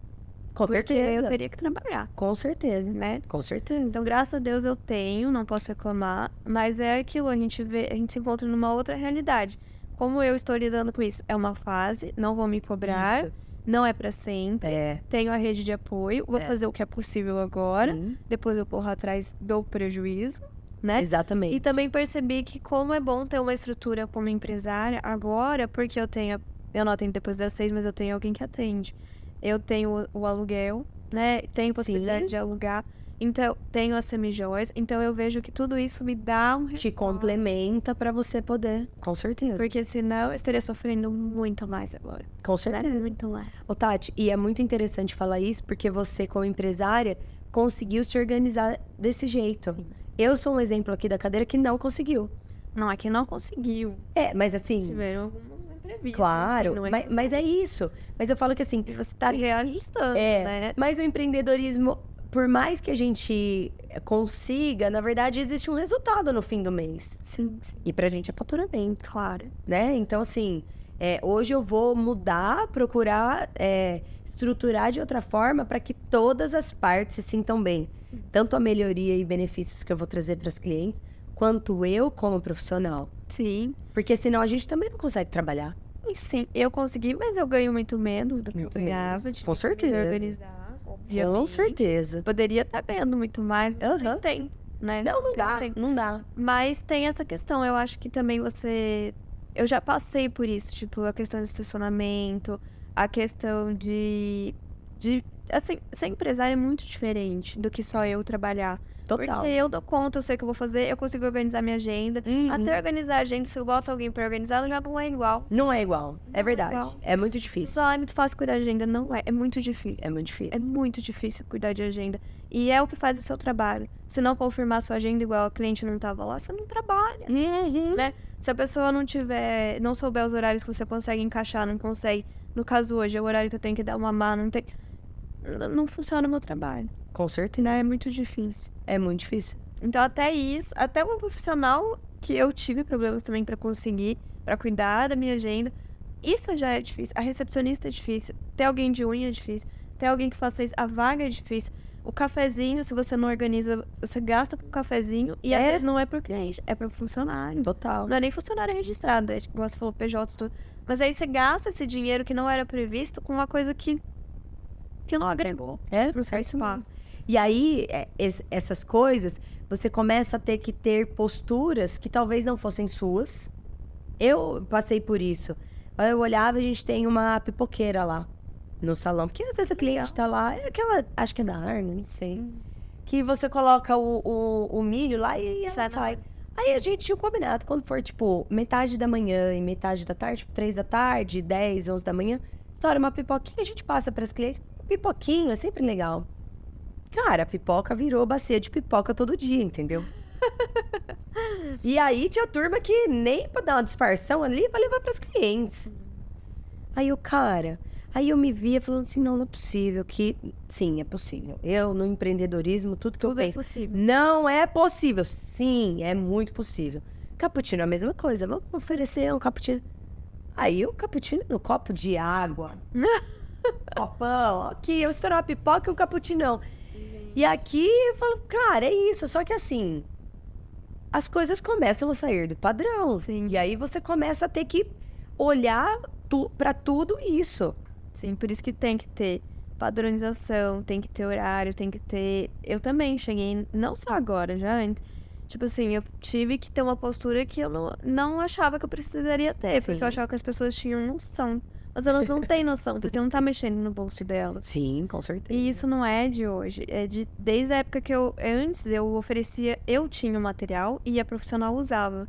Com porque certeza. eu teria que trabalhar. Com certeza. Né? Com certeza. Então, graças a Deus eu tenho, não posso reclamar, mas é aquilo, a gente vê, a gente se encontra numa outra realidade como eu estou lidando com isso? É uma fase, não vou me cobrar. Isso. Não é para sempre. É. Tenho a rede de apoio. Vou é. fazer o que é possível agora. Sim. Depois eu corro atrás do prejuízo. Né? Exatamente. E também percebi que como é bom ter uma estrutura como empresária agora, porque eu tenho. Eu não atendo depois das seis, mas eu tenho alguém que atende. Eu tenho o, o aluguel, né? Tenho possibilidade Sim. de alugar. Então, tenho as semijoias. Então, eu vejo que tudo isso me dá um Te complementa pra você poder. Com certeza. Porque senão eu estaria sofrendo muito mais agora. Com certeza. Muito mais. Ô, Tati, e é muito interessante falar isso porque você, como empresária, conseguiu se organizar desse jeito. Eu sou um exemplo aqui da cadeira que não conseguiu. Não, aqui não conseguiu. É, mas assim. Tiveram alguns imprevistos. Claro, Não é mas, que mas é isso. Mas eu falo que assim, E você tá reajustando, É, né? mas o empreendedorismo, por mais que a gente consiga, na verdade existe um resultado no fim do mês. Sim, sim. E pra gente é faturamento, Claro. né? Então, assim, é, hoje eu vou mudar, procurar é, estruturar de outra forma para que todas as partes se sintam bem. Tanto a melhoria e benefícios que eu vou trazer para as clientes, quanto eu como profissional. Sim. Porque senão a gente também não consegue trabalhar. E sim, eu consegui, mas eu ganho muito menos do que eu ganhava. com certeza. organizar, Com certeza. Poderia estar ganhando muito mais, mas Aham. não tem, né? Não, não dá. tem. Não dá. Mas tem essa questão, eu acho que também você. Eu já passei por isso, tipo, a questão de estacionamento, a questão de. de assim, ser empresário é muito diferente do que só eu trabalhar. Total. Porque eu dou conta, eu sei o que eu vou fazer, eu consigo organizar minha agenda. Uhum. Até organizar a agenda, se eu boto alguém pra organizar, já não é igual. Não é igual. É Não é verdade. igual. É muito difícil. Só é muito fácil cuidar de agenda, não é. É muito difícil. É muito difícil. É muito difícil cuidar de agenda. E é o que faz o seu trabalho. Se não confirmar sua agenda igual a cliente não tava lá, você não trabalha. Uhum. né? Se a pessoa não tiver, não souber os horários que você consegue encaixar, não consegue. No caso hoje, é o horário que eu tenho que dar uma má, não tem. n- Não funciona o meu trabalho. Com certeza. Né? É muito difícil. É muito difícil. Então, até isso, até um profissional que eu tive problemas também pra conseguir, pra cuidar da minha agenda, isso já é difícil. A recepcionista é difícil. Ter alguém de unha é difícil. Ter alguém que faça isso, a vaga é difícil. O cafezinho, se você não organiza, você gasta com o cafezinho e às É. vezes não é por cliente, é por funcionário. Total. Não é nem funcionário registrado, é, igual você falou, PJ, tudo. Mas aí você gasta esse dinheiro que não era previsto com uma coisa que, que não agregou É, pro seu é isso espaço. E aí, é, es- essas coisas, você começa a ter que ter posturas que talvez não fossem suas. Eu passei por isso. Aí Eu olhava, a gente tem uma pipoqueira lá no salão. Porque às vezes a cliente tá lá, é aquela, acho que é da Arno, não sei. Que você coloca o, o, o milho lá e ela Sai sai. Aí a gente tinha um combinado, quando for, tipo, metade da manhã e metade da tarde, tipo, três da tarde, 10, 11 da manhã, estoura uma pipoquinha, a gente passa pras clientes. Pipoquinho é sempre legal. Cara, a pipoca virou bacia de pipoca todo dia, entendeu? e aí tinha turma que nem pra dar uma disfarção ali pra levar pras clientes. Aí o cara, aí eu me via falando assim, não, não é possível que... Sim, é possível. Eu, no empreendedorismo, tudo que eu Tudo é penso, possível. não é possível. Sim, é muito possível. Cappuccino é a mesma coisa. Vamos oferecer um cappuccino. Aí o cappuccino no copo de água. Copão. Aqui, eu estourar uma pipoca e um cappuccinão. E aqui eu falo, cara, é isso. Só que assim, as coisas começam a sair do padrão. Sim. E aí você começa a ter que olhar tu, para tudo isso. Sim, por isso que tem que ter padronização, tem que ter horário, tem que ter. Eu também cheguei, não só agora, já antes. Tipo assim, eu tive que ter uma postura que eu não, não achava que eu precisaria ter, porque Sim. eu achava que as pessoas tinham noção. Mas elas não têm noção, porque não tá mexendo no bolso delas. Sim, com certeza. E isso não é de hoje, é de desde a época que eu antes eu oferecia, eu tinha o material e a profissional usava.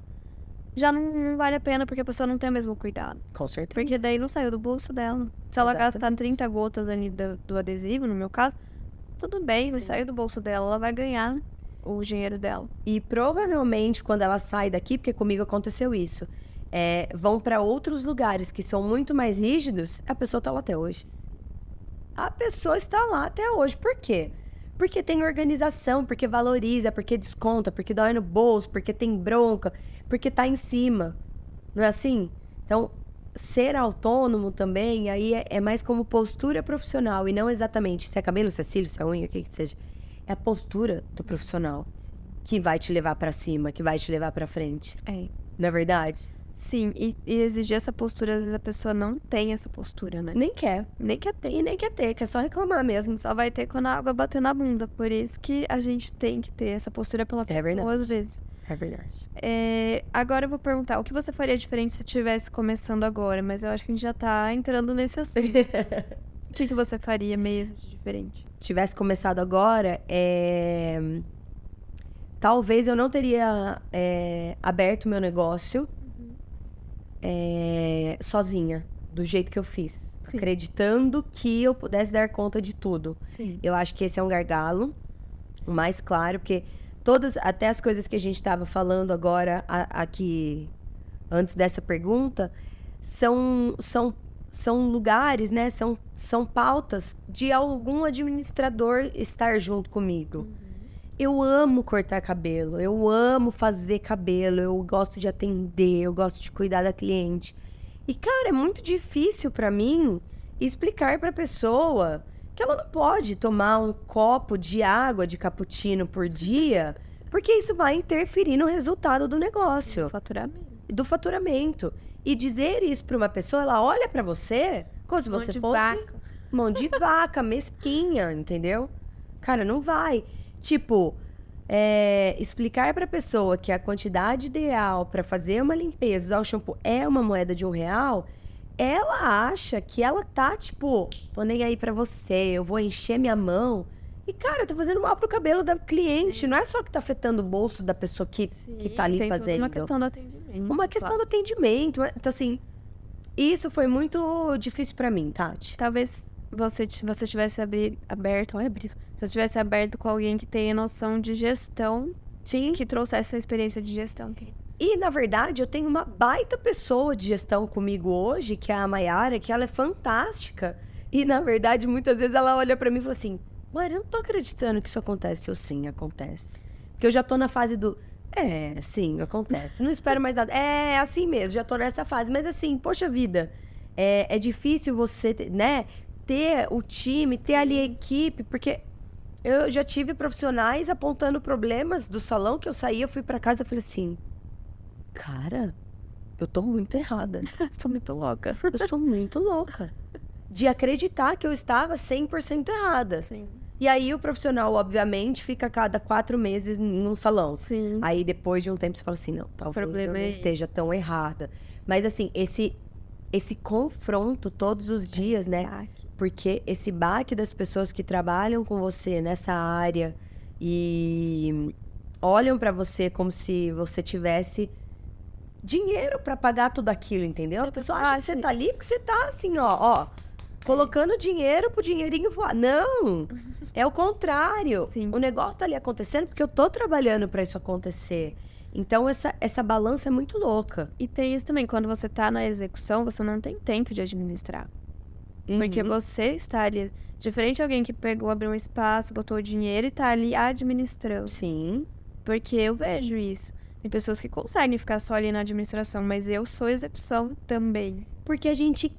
Já não, não vale a pena porque a pessoa não tem o mesmo cuidado. Com certeza. Porque daí não saiu do bolso dela. Se ela Exatamente. gastar 30 gotas ali do, do adesivo, no meu caso, tudo bem, Sim. sair do bolso dela, ela vai ganhar o dinheiro dela. E provavelmente quando ela sai daqui, porque comigo aconteceu isso, é, vão para outros lugares que são muito mais rígidos, a pessoa tá lá até hoje. A pessoa está lá até hoje. Por quê? Porque tem organização, porque valoriza, porque desconta, porque dói no bolso, porque tem bronca, porque tá em cima. Não é assim? Então, ser autônomo também, aí é, é mais como postura profissional e não exatamente se é cabelo, se é cílio, se é unha, o que que seja. É a postura do profissional que vai te levar pra cima, que vai te levar pra frente. É. Não é verdade? Sim, e, e exigir essa postura, às vezes a pessoa não tem essa postura, né? Nem quer. Nem quer ter. E nem quer ter, quer só reclamar mesmo. Só vai ter quando a água bater na bunda. Por isso que a gente tem que ter essa postura pela pessoa, verdade. às vezes. É verdade. É, agora eu vou perguntar, o que você faria diferente se estivesse começando agora? Mas eu acho que a gente já tá entrando nesse assunto. que, que você faria mesmo de diferente? Tivesse começado agora, é... talvez eu não teria é, aberto meu negócio. É, sozinha, do jeito que eu fiz. Sim. Acreditando que eu pudesse dar conta de tudo. Sim. Eu acho que esse é um gargalo, o mais claro, porque todas, até as coisas que a gente estava falando agora aqui, antes dessa pergunta, são, são são lugares, né? São, são pautas de algum administrador estar junto comigo. Uhum. Eu amo cortar cabelo, eu amo fazer cabelo, eu gosto de atender, eu gosto de cuidar da cliente. E cara, é muito difícil para mim explicar para a pessoa que ela não pode tomar um copo de água de cappuccino por dia, porque isso vai interferir no resultado do negócio, do faturamento. Do faturamento. E dizer isso para uma pessoa, ela olha para você como se você mão fosse vaca. mão de vaca, mesquinha, entendeu? Cara, não vai. Tipo, é, explicar para a pessoa que a quantidade ideal para fazer uma limpeza, usar o shampoo, é uma moeda de um real, ela acha que ela tá, tipo, tô nem aí para você, eu vou encher minha mão. E, cara, tá fazendo mal pro cabelo da cliente. Não é só que tá afetando o bolso da pessoa que, Sim, que tá ali fazendo. uma questão do atendimento. Uma questão claro. do atendimento. Então, assim, isso foi muito difícil para mim, Tati. Talvez você, você tivesse aberto, olha, abrido. Se você tivesse aberto com alguém que tenha noção de gestão, Sim. que trouxesse essa experiência de gestão. E, na verdade, eu tenho uma baita pessoa de gestão comigo hoje, que é a Mayara, que ela é fantástica. E, na verdade, muitas vezes ela olha para mim e fala assim: Mãe, eu não tô acreditando que isso acontece. Eu sim, acontece. Porque eu já tô na fase do. É, sim, acontece. Não espero mais nada. É assim mesmo, já tô nessa fase. Mas assim, poxa vida, é, é difícil você, né, ter o time, ter ali a equipe, porque eu já tive profissionais apontando problemas do salão que eu saí, eu fui para casa e falei assim: Cara, eu tô muito errada. sou muito louca. Eu sou muito louca. De acreditar que eu estava 100% errada. Sim. E aí o profissional, obviamente, fica a cada quatro meses num salão. Sim. Aí depois de um tempo você fala assim, não, talvez eu não é esteja tão errada. Mas assim, esse esse confronto todos os dias, né? Porque esse baque das pessoas que trabalham com você nessa área e olham para você como se você tivesse dinheiro para pagar tudo aquilo, entendeu? A pessoa acha que você tá ali porque você tá assim, ó, ó, colocando dinheiro pro dinheirinho voar. Não! É o contrário. Sim. O negócio tá ali acontecendo porque eu tô trabalhando para isso acontecer. Então, essa, essa balança é muito louca. E tem isso também, quando você tá na execução, você não tem tempo de administrar. Uhum. Porque você está ali. Diferente de alguém que pegou, abriu um espaço, botou dinheiro e tá ali administrando. Sim. Porque eu vejo isso. Tem pessoas que conseguem ficar só ali na administração, mas eu sou execução também. Porque a gente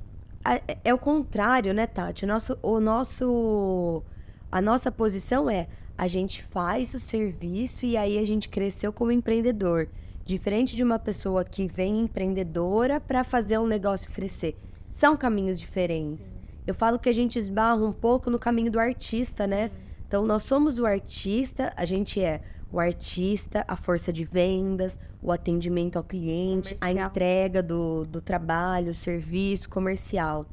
é, é o contrário, né, Tati? O nosso, o nosso, a nossa posição é a gente faz o serviço e aí a gente cresceu como empreendedor. Diferente de uma pessoa que vem empreendedora para fazer um negócio crescer. São caminhos diferentes. Eu falo que a gente esbarra um pouco no caminho do artista, né? Então, nós somos o artista, a gente é o artista, a força de vendas, o atendimento ao cliente, comercial. a entrega do, do trabalho, o serviço comercial.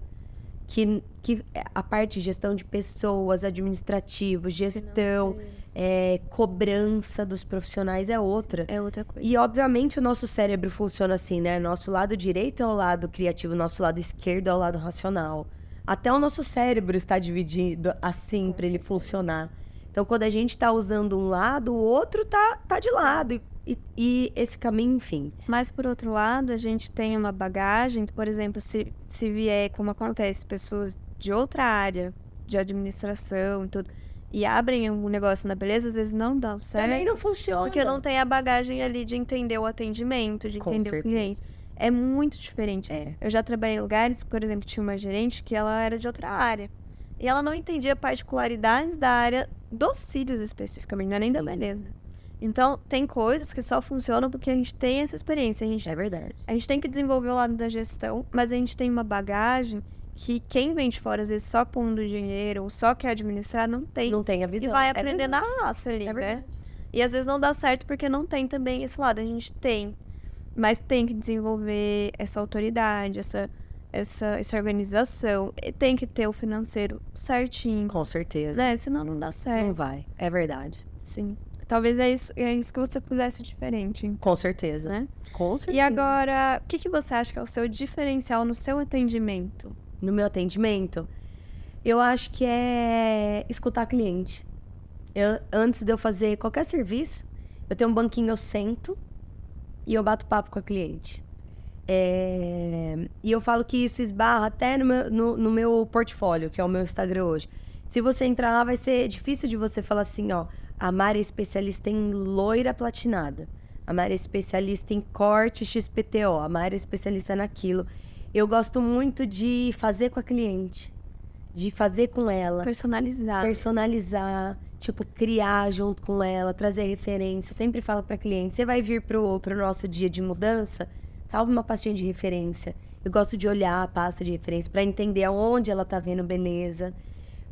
Que, que a parte de gestão de pessoas, administrativo, gestão, é, cobrança dos profissionais é outra. É outra coisa. E, obviamente, o nosso cérebro funciona assim, né? Nosso lado direito é o lado criativo, nosso lado esquerdo é o lado racional. Até o nosso cérebro está dividido assim para ele funcionar. Então, quando a gente está usando um lado, o outro tá, tá de lado. E, e, e, esse caminho, enfim. Mas, por outro lado, a gente tem uma bagagem que, por exemplo, se, se vier, como acontece, pessoas de outra área, de administração e tudo, e abrem um negócio na beleza, às vezes não dá certo. Também não funciona. Porque não tem a bagagem ali de entender o atendimento, de entender o cliente. É muito diferente. É. Eu já trabalhei em lugares, por exemplo, tinha uma gerente que ela era de outra área. E ela não entendia particularidades da área dos cílios especificamente, não é nem da beleza. Então, tem coisas que só funcionam porque a gente tem essa experiência. A gente, é verdade. A gente tem que desenvolver o lado da gestão, mas a gente tem uma bagagem que quem vem de fora, às vezes, só pondo dinheiro ou só quer administrar, não tem. Não tem a visão. E vai aprender é na raça ali, é né? E às vezes não dá certo porque não tem também esse lado. A gente tem, mas tem que desenvolver essa autoridade, essa essa, essa organização, tem que ter o financeiro certinho. Com certeza. Né? Senão não dá certo. Não vai, é verdade. Sim. Talvez é isso, é isso que você fizesse diferente. Com certeza. Né? Com certeza. E agora, o que, que você acha que é o seu diferencial no seu atendimento? No meu atendimento, eu acho que é escutar cliente. Eu, antes de eu fazer qualquer serviço, eu tenho um banquinho, eu sento e eu bato papo com a cliente. É, e eu falo que isso esbarra até no meu, no, no meu portfólio, que é o meu Instagram hoje. Se você entrar lá, vai ser difícil de você falar assim, ó. A Mari é especialista em loira platinada. A Mari é especialista em corte XPTO. A Mari é especialista naquilo. Eu gosto muito de fazer com a cliente. De fazer com ela. Personalizar. Personalizar. Tipo, criar junto com ela, trazer referência. Eu sempre falo pra cliente, você vai vir pro, pro nosso dia de mudança? Salve uma pastinha de referência. Eu gosto de olhar a pasta de referência para entender aonde ela tá vendo beleza.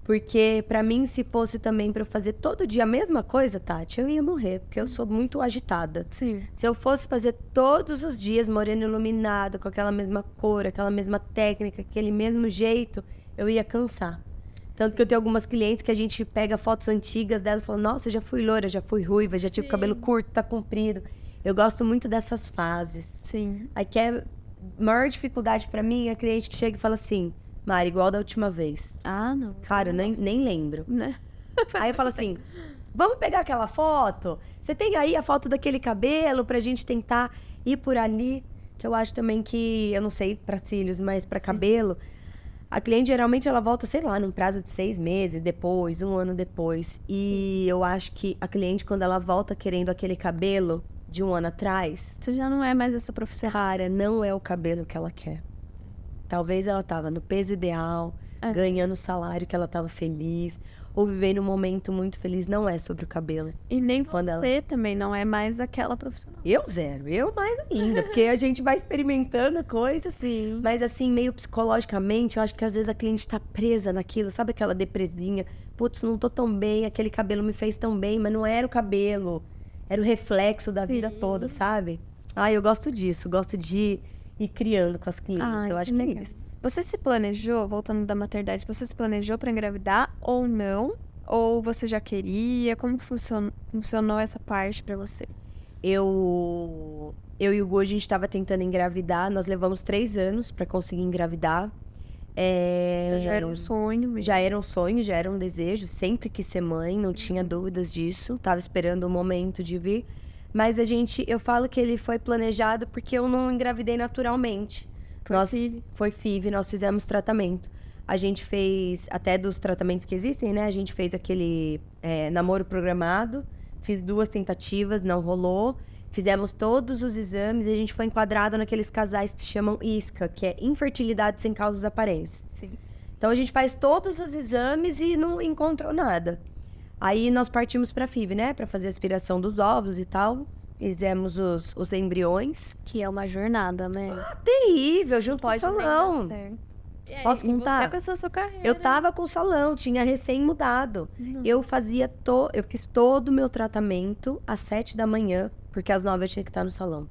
Porque para mim, se fosse também para eu fazer todo dia a mesma coisa, Tati, eu ia morrer, porque eu sou muito agitada. Sim. Se eu fosse fazer todos os dias moreno iluminado, com aquela mesma cor, aquela mesma técnica, aquele mesmo jeito, eu ia cansar. Tanto que eu tenho algumas clientes que a gente pega fotos antigas dela e fala: Nossa, já fui loira, já fui ruiva, já tive Sim. cabelo curto, tá comprido. Eu gosto muito dessas fases. Sim. Aí que é maior dificuldade para mim é a cliente que chega e fala assim: Mari, igual da última vez. Ah, não. Cara, eu nem, nem lembro. Né? Aí eu falo assim: vamos pegar aquela foto? Você tem aí a foto daquele cabelo pra gente tentar ir por ali? Que eu acho também que, eu não sei para cílios, mas para cabelo, a cliente geralmente ela volta, sei lá, num prazo de seis meses depois, um ano depois. E eu acho que a cliente, quando ela volta querendo aquele cabelo de um ano atrás. Você já não é mais essa profissional. Cara, não é o cabelo que ela quer. Talvez ela tava no peso ideal, é. ganhando o salário que ela tava feliz, ou vivendo um momento muito feliz. Não é sobre o cabelo. E nem Quando você ela... também não é mais aquela profissional. Eu zero, eu mais ainda, porque a gente vai experimentando coisas. Sim. Mas assim, meio psicologicamente, eu acho que às vezes a cliente tá presa naquilo, sabe aquela depresinha? Putz, não tô tão bem, aquele cabelo me fez tão bem, mas não era o cabelo. Era o reflexo da Sim. vida toda, sabe? Ah, eu gosto disso, gosto de e criando com as clientes. Ah, eu acho que, é isso. Você se planejou, voltando da maternidade, você se planejou para engravidar ou não? Ou você já queria? Como funcionou, funcionou essa parte para você? Eu, eu e o Gu, a gente estava tentando engravidar. Nós levamos três anos para conseguir engravidar. É, já era um sonho. Mesmo. Já era um sonho, já era um desejo. Sempre quis ser mãe, não tinha dúvidas disso. Tava esperando o momento de vir. Mas a gente, eu falo que ele foi planejado porque eu não engravidei naturalmente. Foi nós, FIV. Foi FIV, nós fizemos tratamento. A gente fez, até dos tratamentos que existem, né? A gente fez aquele é, namoro programado. Fiz duas tentativas, não rolou. Fizemos todos os exames e a gente foi enquadrado naqueles casais que chamam ISCA, que é infertilidade sem causas aparentes. Sim. Então a gente faz todos os exames e não encontrou nada. Aí nós partimos para a FIV, né? Para fazer a aspiração dos ovos e tal. Fizemos os, os embriões. Que é uma jornada, né? Ah, terrível, junto Pode com o salão. Posso contar? Você com essa sua carreira. Eu tava com o salão, tinha recém mudado. Não. Eu fazia to... eu fiz todo o meu tratamento às sete da manhã, porque às nove eu tinha que estar no salão.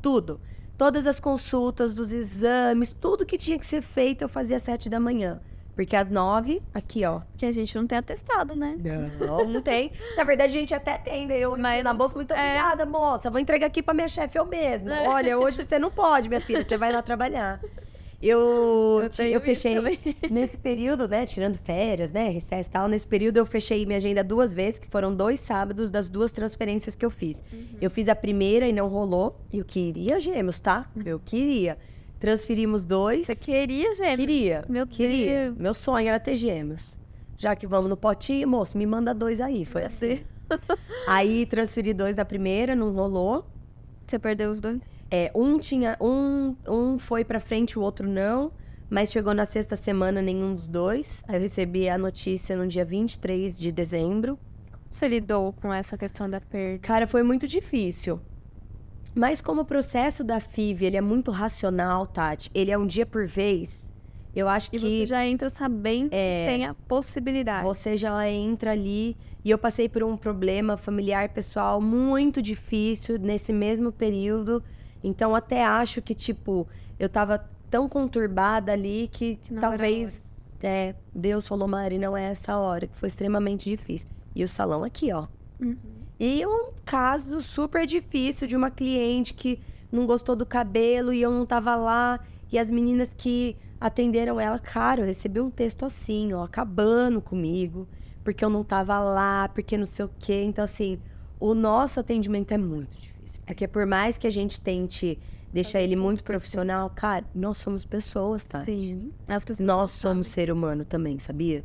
Tudo. Todas as consultas dos exames, tudo que tinha que ser feito, eu fazia às sete da manhã. Porque às nove, aqui, ó. Que a gente não tem atestado, né? Não, não tem. Na verdade, a gente até tem. Eu Mas na bolsa, muito é. obrigada, moça. Vou entregar aqui pra minha chefe eu mesma. É. Olha, hoje você não pode, minha filha. Você vai lá trabalhar. Eu, eu, eu fechei nesse período, né? Tirando férias, né? Recesso e tal. Nesse período eu fechei minha agenda duas vezes, que foram dois sábados das duas transferências que eu fiz. Uhum. Eu fiz a primeira e não rolou. E eu queria gêmeos, tá? Eu queria. Transferimos dois. Você queria gêmeos? Queria. Meu queria. Deus. Meu sonho era ter gêmeos. Já que vamos no potinho, moço, me manda dois aí. Foi assim. aí transferi dois da primeira, não rolou. Você perdeu os dois? É, um tinha. Um, um foi pra frente, o outro não. Mas chegou na sexta semana nenhum dos dois. Aí eu recebi a notícia no dia 23 de dezembro. Você lidou com essa questão da perda? Cara, foi muito difícil. Mas como o processo da FIV, ele é muito racional, Tati, ele é um dia por vez, eu acho e que... Você já entra sabendo é, que tem a possibilidade. Você já entra ali... E eu passei por um problema familiar, pessoal, muito difícil nesse mesmo período. Então, até acho que, tipo, eu tava tão conturbada ali que, que talvez é, Deus falou, Mari, não é essa hora, que foi extremamente difícil. E o salão aqui, ó. Uhum. E um caso super difícil de uma cliente que não gostou do cabelo e eu não tava lá. E as meninas que atenderam ela, cara, eu recebi um texto assim, ó, acabando comigo, porque eu não tava lá, porque não sei o quê. Então, assim, o nosso atendimento é muito difícil. Porque por mais que a gente tente deixar ele muito profissional, cara, nós somos pessoas, tá? Sim. Pessoas nós somos ser humano também, sabia?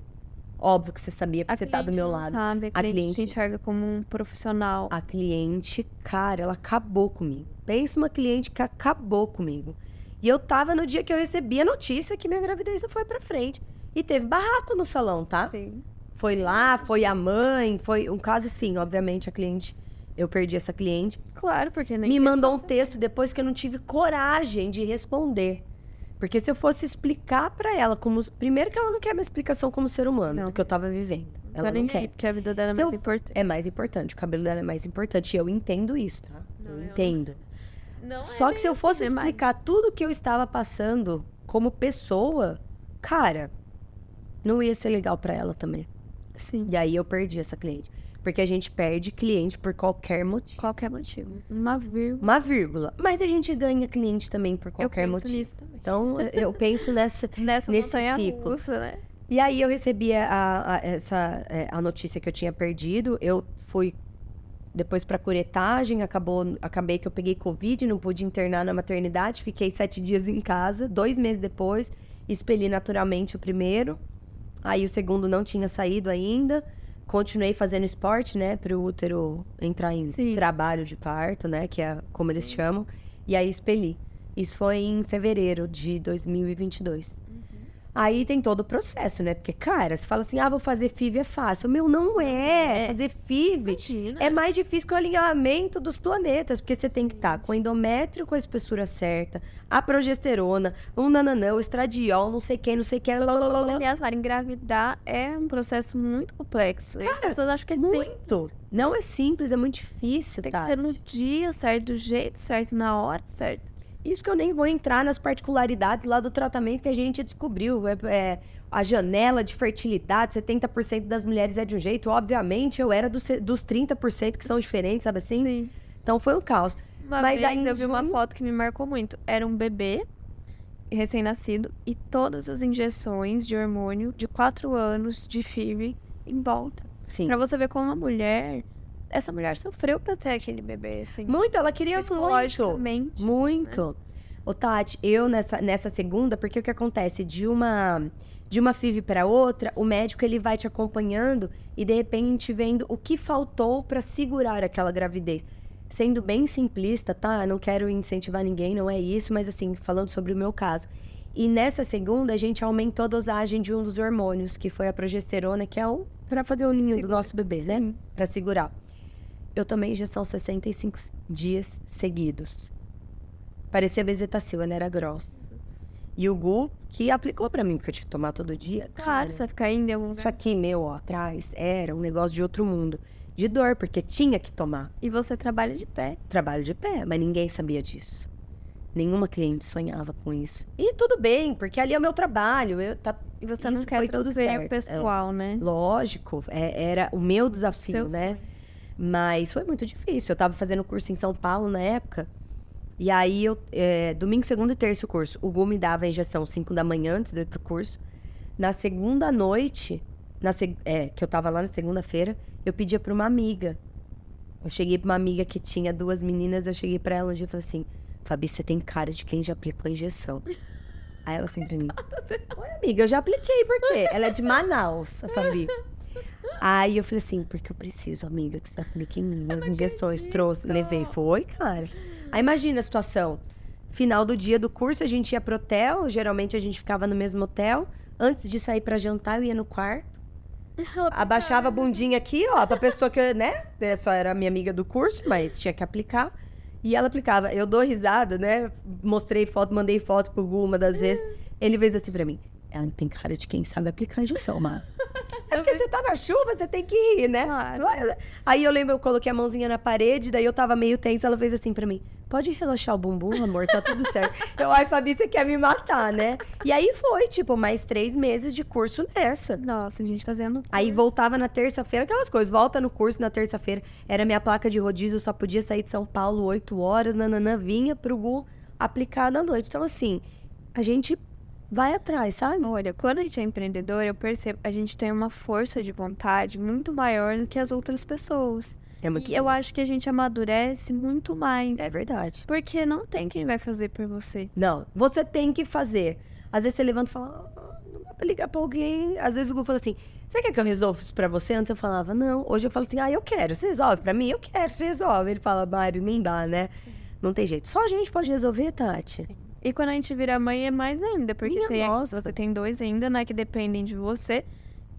Óbvio que você sabia, porque a você tá do meu lado. Sabe, a, a cliente, cliente enxerga como um profissional. A cliente, cara, ela acabou comigo. Pensa uma cliente que acabou comigo. E eu tava no dia que eu recebi a notícia que minha gravidez não foi pra frente. E teve barraco no salão, tá? Sim. Foi lá, foi a mãe, foi um caso assim, obviamente a cliente, eu perdi essa cliente. Claro, porque nem me mandou um texto depois que eu não tive coragem de responder. Porque se eu fosse explicar para ela como primeiro que ela não quer uma explicação como ser humano não, do que eu tava vivendo. Ela não quer. Porque a vida dela é mais eu... importante. É mais importante, o cabelo dela é mais importante. E eu entendo isso, tá? Não, eu entendo. Não Só é que se eu fosse explicar mais... tudo que eu estava passando como pessoa, cara, não ia ser legal para ela também. Sim. E aí eu perdi essa cliente. Porque a gente perde cliente por qualquer motivo. Qualquer motivo. Uma vírgula. Uma vírgula. Mas a gente ganha cliente também por qualquer eu motivo. Nisso também. Então, eu penso nessa, nessa nesse ciclo. Russa, né? E aí eu recebi a, a, essa, é, a notícia que eu tinha perdido. Eu fui depois para curetagem, acabou, acabei que eu peguei Covid, não pude internar na maternidade, fiquei sete dias em casa. Dois meses depois, expeli naturalmente o primeiro. Aí o segundo não tinha saído ainda. Continuei fazendo esporte, né, para o útero entrar em Sim. trabalho de parto, né, que é como eles chamam. E aí expeli. Isso foi em fevereiro de 2022. Aí tem todo o processo, né? Porque, cara, você fala assim, ah, vou fazer FIV é fácil. Meu, não é. é. Fazer FIV Imagina. é mais difícil que o alinhamento dos planetas, porque você tem que estar tá com o endométrio com a espessura certa, a progesterona, um nananã, o estradiol, não sei quem, não sei quem. Aliás, para engravidar é um processo muito complexo. Cara, as pessoas acham que é muito. Simples. Não é simples, é muito difícil, Tem Tati. que ser no dia certo, do jeito certo, na hora certa. Isso que eu nem vou entrar nas particularidades lá do tratamento que a gente descobriu. É, é a janela de fertilidade, 70% das mulheres é de um jeito. Obviamente, eu era do, dos 30% que são diferentes, sabe assim? Sim. Então foi um caos. Uma Mas vez eu vi uma foto que me marcou muito. Era um bebê recém-nascido e todas as injeções de hormônio de 4 anos de FIV em volta. Sim. Pra você ver como uma mulher essa mulher sofreu pra ter aquele bebê, assim. Muito, ela queria muito. Muito. Né? Ô, Tati, eu nessa, nessa segunda, porque o que acontece? De uma de uma FIV para outra, o médico ele vai te acompanhando e de repente vendo o que faltou para segurar aquela gravidez. Sendo bem simplista, tá? Não quero incentivar ninguém, não é isso, mas assim, falando sobre o meu caso. E nessa segunda, a gente aumentou a dosagem de um dos hormônios, que foi a progesterona, que é o para fazer o ninho Segura. do nosso bebê, né? Né? Para segurar. Eu tomei injeção 65 dias seguidos. Parecia bezetacil, ela era grossa. E o Gu, que aplicou para mim, porque eu tinha que tomar todo dia. Claro, você ficar indo em algum lugar. Isso aqui, meu, ó, atrás, era um negócio de outro mundo. De dor, porque tinha que tomar. E você trabalha de pé. Trabalho de pé, mas ninguém sabia disso. Nenhuma cliente sonhava com isso. E tudo bem, porque ali é o meu trabalho. Eu, tá, e você não quer transferir pessoal, é, né? Lógico, é, era o meu desafio, Seu né? Sonho. Mas foi muito difícil. Eu tava fazendo curso em São Paulo na época. E aí, eu, é, domingo, segundo e terça o curso. O Gu me dava a injeção 5 da manhã antes de eu ir pro curso. Na segunda noite, na é, que eu tava lá na segunda-feira, eu pedia pra uma amiga. Eu cheguei pra uma amiga que tinha duas meninas, eu cheguei pra ela um dia e falei assim: Fabi, você tem cara de quem já aplicou a injeção. Aí ela assim pra mim: Oi, amiga, eu já apliquei, por quê? Ela é de Manaus, a Fabi. Aí eu falei assim, porque eu preciso, amiga, que você aplique em mim. As injeções trouxe, levei. Foi, cara. Aí imagina a situação. Final do dia do curso, a gente ia pro hotel. Geralmente a gente ficava no mesmo hotel. Antes de sair para jantar, eu ia no quarto. Abaixava a bundinha aqui, ó, pra pessoa que, né? É, só era minha amiga do curso, mas tinha que aplicar. E ela aplicava. Eu dou risada, né? Mostrei foto, mandei foto pro Gu uma das vezes. Ele fez assim pra mim. Ela tem cara de quem sabe aplicar injeção, Mar. É porque você tá na chuva, você tem que ir, né? Claro. Aí eu lembro, eu coloquei a mãozinha na parede, daí eu tava meio tensa, ela fez assim pra mim. Pode relaxar o bumbum, amor, tá tudo certo. eu, ai, Fabi, você quer me matar, né? E aí foi, tipo, mais três meses de curso nessa. Nossa, a gente fazendo. Aí voltava na terça-feira, aquelas coisas. Volta no curso na terça-feira. Era minha placa de rodízio, eu só podia sair de São Paulo 8 horas, nananã, vinha pro Gu aplicar na noite. Então, assim, a gente vai atrás, sabe? Olha, quando a gente é empreendedor, eu percebo, a gente tem uma força de vontade muito maior do que as outras pessoas. É muito E eu acho que a gente amadurece muito mais. É verdade. Porque não tem quem vai fazer por você. Não, você tem que fazer. Às vezes você levanta e fala, ah, não dá pra ligar pra alguém. Às vezes o Gu fala assim, você quer que eu resolva isso pra você? Antes eu falava, não. Hoje eu falo assim, ah, eu quero. Você resolve pra mim? Eu quero, você resolve. Ele fala, Mário, nem dá, né? Não tem jeito. Só a gente pode resolver, Tati. E quando a gente vira mãe é mais ainda, porque Minha tem, nossa. você tem dois ainda, né, que dependem de você.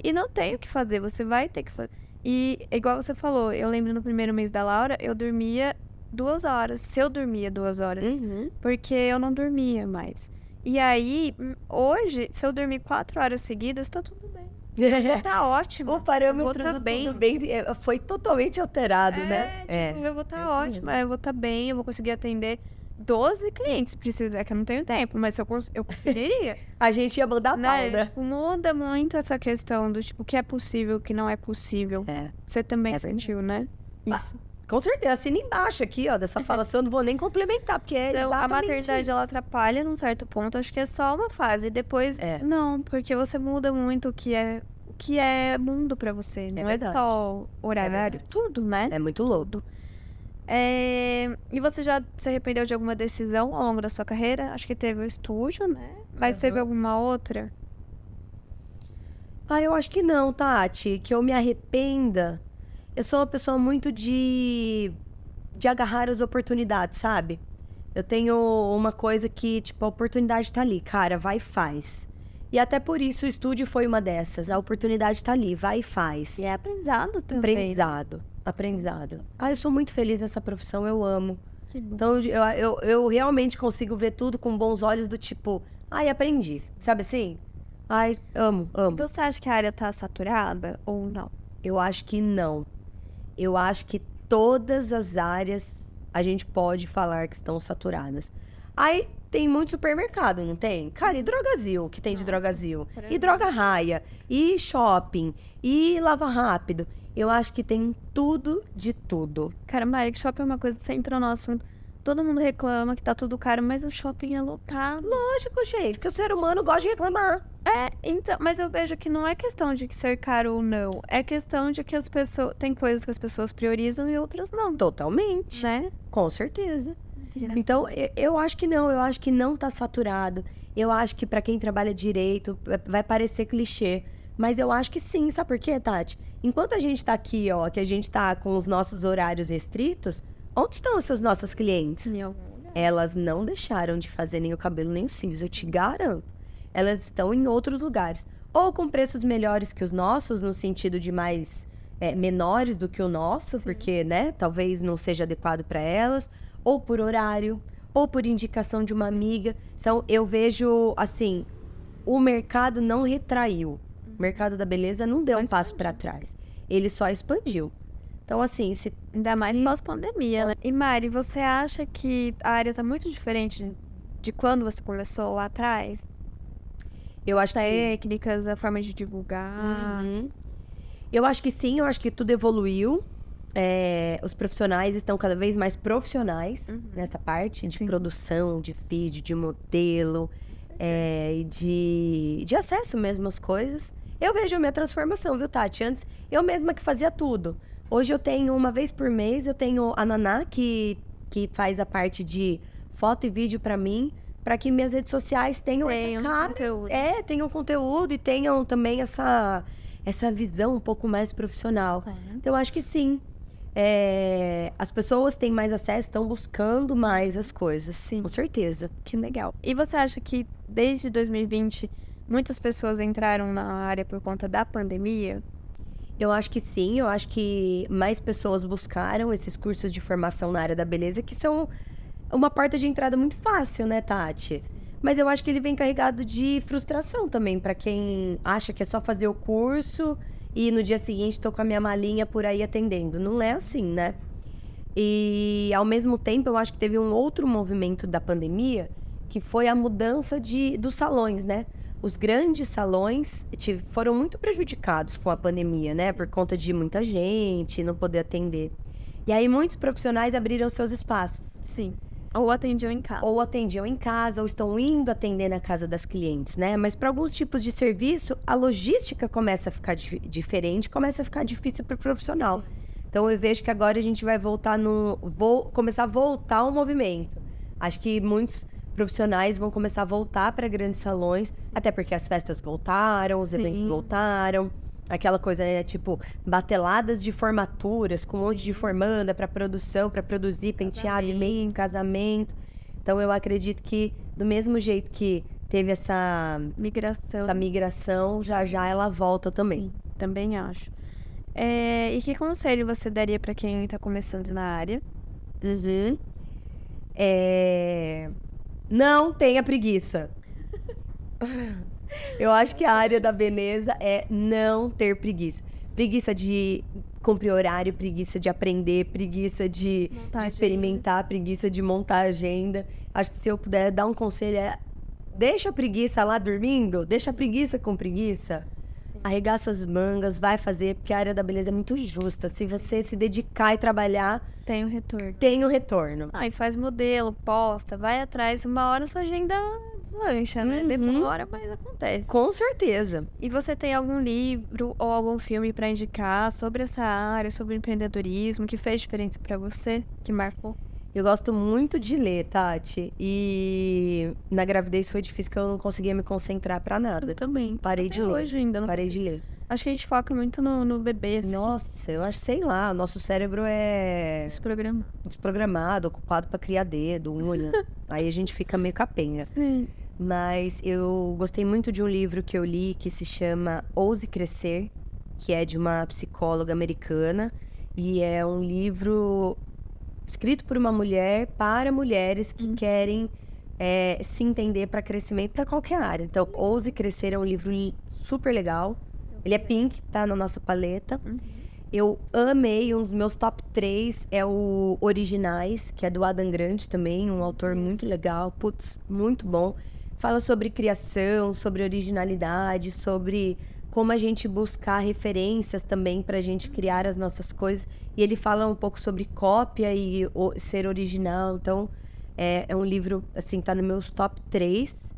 E não tem o que fazer, você vai ter que fazer. E igual você falou, eu lembro no primeiro mês da Laura, eu dormia duas horas. Se eu dormia duas horas, Uhum. porque eu não dormia mais. E aí, hum, hoje, se eu dormir quatro horas seguidas, tá tudo bem. Tá ótimo. o parâmetro tá do bem. tudo bem é, foi totalmente alterado, né? É, tipo, eu vou estar é isso ótima, eu vou estar bem, eu vou conseguir atender 12 clientes. Precisa, é que eu não tenho tempo, mas eu, cons- eu conseguiria. A gente ia mandar né? né? Tipo, muda muito essa questão do tipo, o que é possível, o que não é possível. É. Você também É verdade. sentiu, né? Ah, Isso. Com certeza, assina embaixo aqui, ó, dessa falação, eu não vou nem complementar, porque é Então, a maternidade, isso. ela atrapalha num certo ponto. Acho que é só uma fase. Depois, É. não, porque você muda muito o que é, o que é mundo pra você. Não é, verdade. só horário, tudo, né? É muito louco. É, E você já se arrependeu de alguma decisão ao longo da sua carreira? Acho que teve o estúdio, né? Mas teve Uhum. alguma outra? Ah, eu acho que não, Tati. Que eu me arrependa. Eu sou uma pessoa muito de. de agarrar as oportunidades, sabe? Eu tenho uma coisa que, tipo, a oportunidade tá ali, cara, vai e faz. E até por isso o estúdio foi uma dessas. A oportunidade tá ali, vai e faz. E é aprendizado também. Aprendizado. Aprendizado. Ah, eu sou muito feliz nessa profissão, eu amo. Então, eu, eu, eu realmente consigo ver tudo com bons olhos do tipo, ai, aprendi. Sabe assim? Ai, amo, amo. Você acha que a área tá saturada ou não? Eu acho que não. Eu acho que todas as áreas a gente pode falar que estão saturadas. Aí tem muito supermercado, não tem? Cara, e drogazil, que tem de drogazil? E droga raia, e shopping, e lava rápido. Eu acho que tem tudo de tudo. Cara, Mari, shopping é uma coisa que você entra no assunto. Todo mundo reclama que tá tudo caro, mas o shopping é lotado. Lógico, gente, porque o ser humano gosta de reclamar. É, então, mas eu vejo que não é questão de ser caro ou não. É questão de que as pessoas. Tem coisas que as pessoas priorizam e outras não, Totalmente. né? Com certeza. Então, e- eu acho que não, eu acho que não tá saturado. Eu acho que pra quem trabalha direito vai parecer clichê, mas eu acho que sim, sabe por quê, Tati? Enquanto a gente tá aqui, ó, que a gente tá com os nossos horários restritos, onde estão essas nossas clientes? Em algum lugar. Elas não deixaram de fazer nem o cabelo nem os cílios, eu te garanto. Elas estão em outros lugares. Ou com preços melhores que os nossos, no sentido de mais é, menores do que o nosso, porque, né, talvez não seja adequado para elas, ou por horário, ou por indicação de uma amiga. Então, eu vejo, assim, o mercado não retraiu. O mercado da beleza não deu um passo para trás. Ele só expandiu. Então, assim, se Ainda mais Sim. pós-pandemia, né? E Mari, você acha que a área tá muito diferente de quando você começou lá atrás? eu acho que Técnicas, a forma de divulgar. Uhum. Eu acho que sim, eu acho que tudo evoluiu. É, os profissionais estão cada vez mais profissionais Uhum. nessa parte de Sim. produção, de vídeo, de modelo é, e de, de acesso mesmo às coisas. Eu vejo a minha transformação, viu, Tati? Antes, eu mesma que fazia tudo. Hoje eu tenho, uma vez por mês, eu tenho a Naná, que, que faz a parte de foto e vídeo pra mim, pra que minhas redes sociais tenham um cara conteúdo. é, tenham conteúdo e tenham também essa, essa visão um pouco mais profissional. Então, eu acho que sim. É, as pessoas têm mais acesso, estão buscando mais as coisas. Sim. Com certeza. Que legal. E você acha que desde 2020 muitas pessoas entraram na área por conta da pandemia? Eu acho que sim, eu acho que mais pessoas buscaram esses cursos de formação na área da beleza, que são uma porta de entrada muito fácil, né, Tati? Mas eu acho que ele vem carregado de frustração também, para quem acha que é só fazer o curso e no dia seguinte tô com a minha malinha por aí atendendo. Não é assim, né? E ao mesmo tempo, eu acho que teve um outro movimento da pandemia, que foi a mudança de, dos salões, né? Os grandes salões foram muito prejudicados com a pandemia, né? Por conta de muita gente, não poder atender. E aí muitos profissionais abriram seus espaços. Sim. Ou atendiam em casa. Ou atendiam em casa, ou estão indo atender na casa das clientes, né? Mas para alguns tipos de serviço, a logística começa a ficar diferente, começa a ficar difícil para o profissional. Então eu vejo que agora a gente vai voltar no. Vou começar a voltar ao movimento. Acho que muitos profissionais vão começar a voltar para grandes salões, até porque as festas voltaram, os Sim. eventos voltaram. Aquela coisa, né? Tipo, bateladas de formaturas, com um monte de formanda para produção, para produzir penteado, e-mail, casamento. Então, eu acredito que, do mesmo jeito que teve essa migração, essa migração já já ela volta também. Sim, também acho. É, e que conselho você daria para quem está começando na área? Uhum. É... Não tenha preguiça. Eu acho que a área da beleza é não ter preguiça. Preguiça de cumprir horário, preguiça de aprender, preguiça de, de experimentar, preguiça de montar agenda. Acho que se eu puder dar um conselho é deixa a preguiça lá dormindo, deixa a preguiça com preguiça. Arregaça as mangas, vai fazer, porque a área da beleza é muito justa. Se você se dedicar e trabalhar, tem o um retorno. Tem o um retorno. Ah, e faz modelo, posta, vai atrás, uma hora sua agenda deslancha, né? Uhum. Demora, mas acontece. Com certeza. E você tem algum livro ou algum filme para indicar sobre essa área, sobre empreendedorismo, que fez diferença para você, que marcou? Eu gosto muito de ler, Tati. E na gravidez foi difícil que eu não conseguia me concentrar para nada. Eu também. Parei Até de ler. Hoje ainda. Não Parei de ler. Acho que a gente foca muito no, no bebê. Assim. Nossa, eu acho, sei lá, nosso cérebro é. Desprogramado. Desprogramado, ocupado para criar dedo, unha. Aí a gente fica meio capenga. Sim. Mas eu gostei muito de um livro que eu li que se chama Ouse Crescer, que é de uma psicóloga americana. E é um livro escrito por uma mulher para mulheres que uhum. querem é, se entender para crescimento para qualquer área. Então, Ouse Crescer é um livro super legal. Ele é pink, tá na nossa paleta. Uhum. Eu amei, um dos meus top 3 é o Originais, que é do Adam Grande também, um autor muito legal. Putz, muito bom fala sobre criação, sobre originalidade, sobre como a gente buscar referências também para a gente criar as nossas coisas. E ele fala um pouco sobre cópia e o, ser original. Então, é, é, um livro, assim, tá no meus top 3.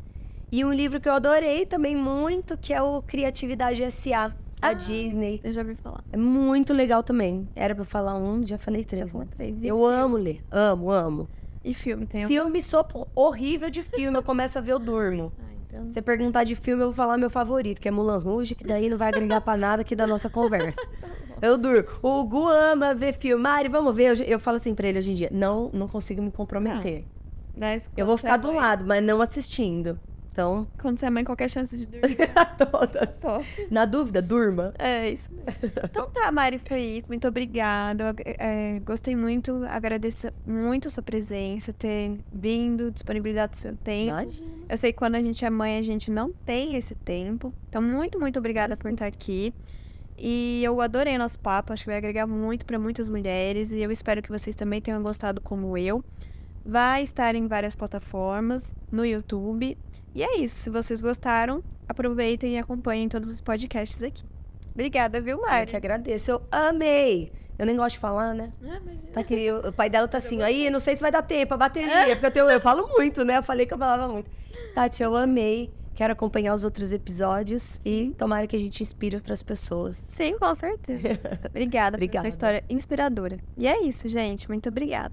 E um livro que eu adorei também muito, que é o Criatividade S.A., a ah, Disney. Eu já ouvi falar. É muito legal também. Era pra falar um, já falei três. Já falei né? três. Eu amo ler. Amo, amo. E filme tem Filme, sou horrível de filme. Eu começo a ver, eu durmo. Ah, então... Você perguntar de filme, eu vou falar meu favorito, que é Mulan Rouge, que daí não vai agregar pra nada aqui da nossa conversa. eu durmo. O Gu ama ver filme. Mari, vamos ver. Eu, eu, falo assim pra ele hoje em dia: não, não consigo me comprometer. Ah, eu vou ficar do lado, mas não assistindo. Então. Quando você é mãe, qualquer chance de dormir. Todas. Só. Na dúvida, durma. É isso mesmo. Então tá, Mari, foi isso. Muito obrigada. É, gostei muito, agradeço muito a sua presença, ter vindo, disponibilidade do seu tempo. Imagina. Eu sei que quando a gente é mãe, a gente não tem esse tempo. Então, muito, muito obrigada por estar aqui. E eu adorei nosso papo, acho que vai agregar muito para muitas mulheres. E eu espero que vocês também tenham gostado como eu. Vai estar em várias plataformas, no YouTube e é isso. Se vocês gostaram, aproveitem e acompanhem todos os podcasts aqui. Obrigada, viu, Mari? Eu que agradeço. Eu amei. Eu nem gosto de falar, né? Ah, tá aqui, o pai dela tá assim, aí, não sei se vai dar tempo, a bateria, porque eu, tenho, eu falo muito, né? Eu falei que eu falava muito. Tati, eu amei. Quero acompanhar os outros episódios e tomara que a gente inspire outras pessoas. Sim, com certeza. obrigada, obrigada por essa história inspiradora. E é isso, gente. Muito obrigada.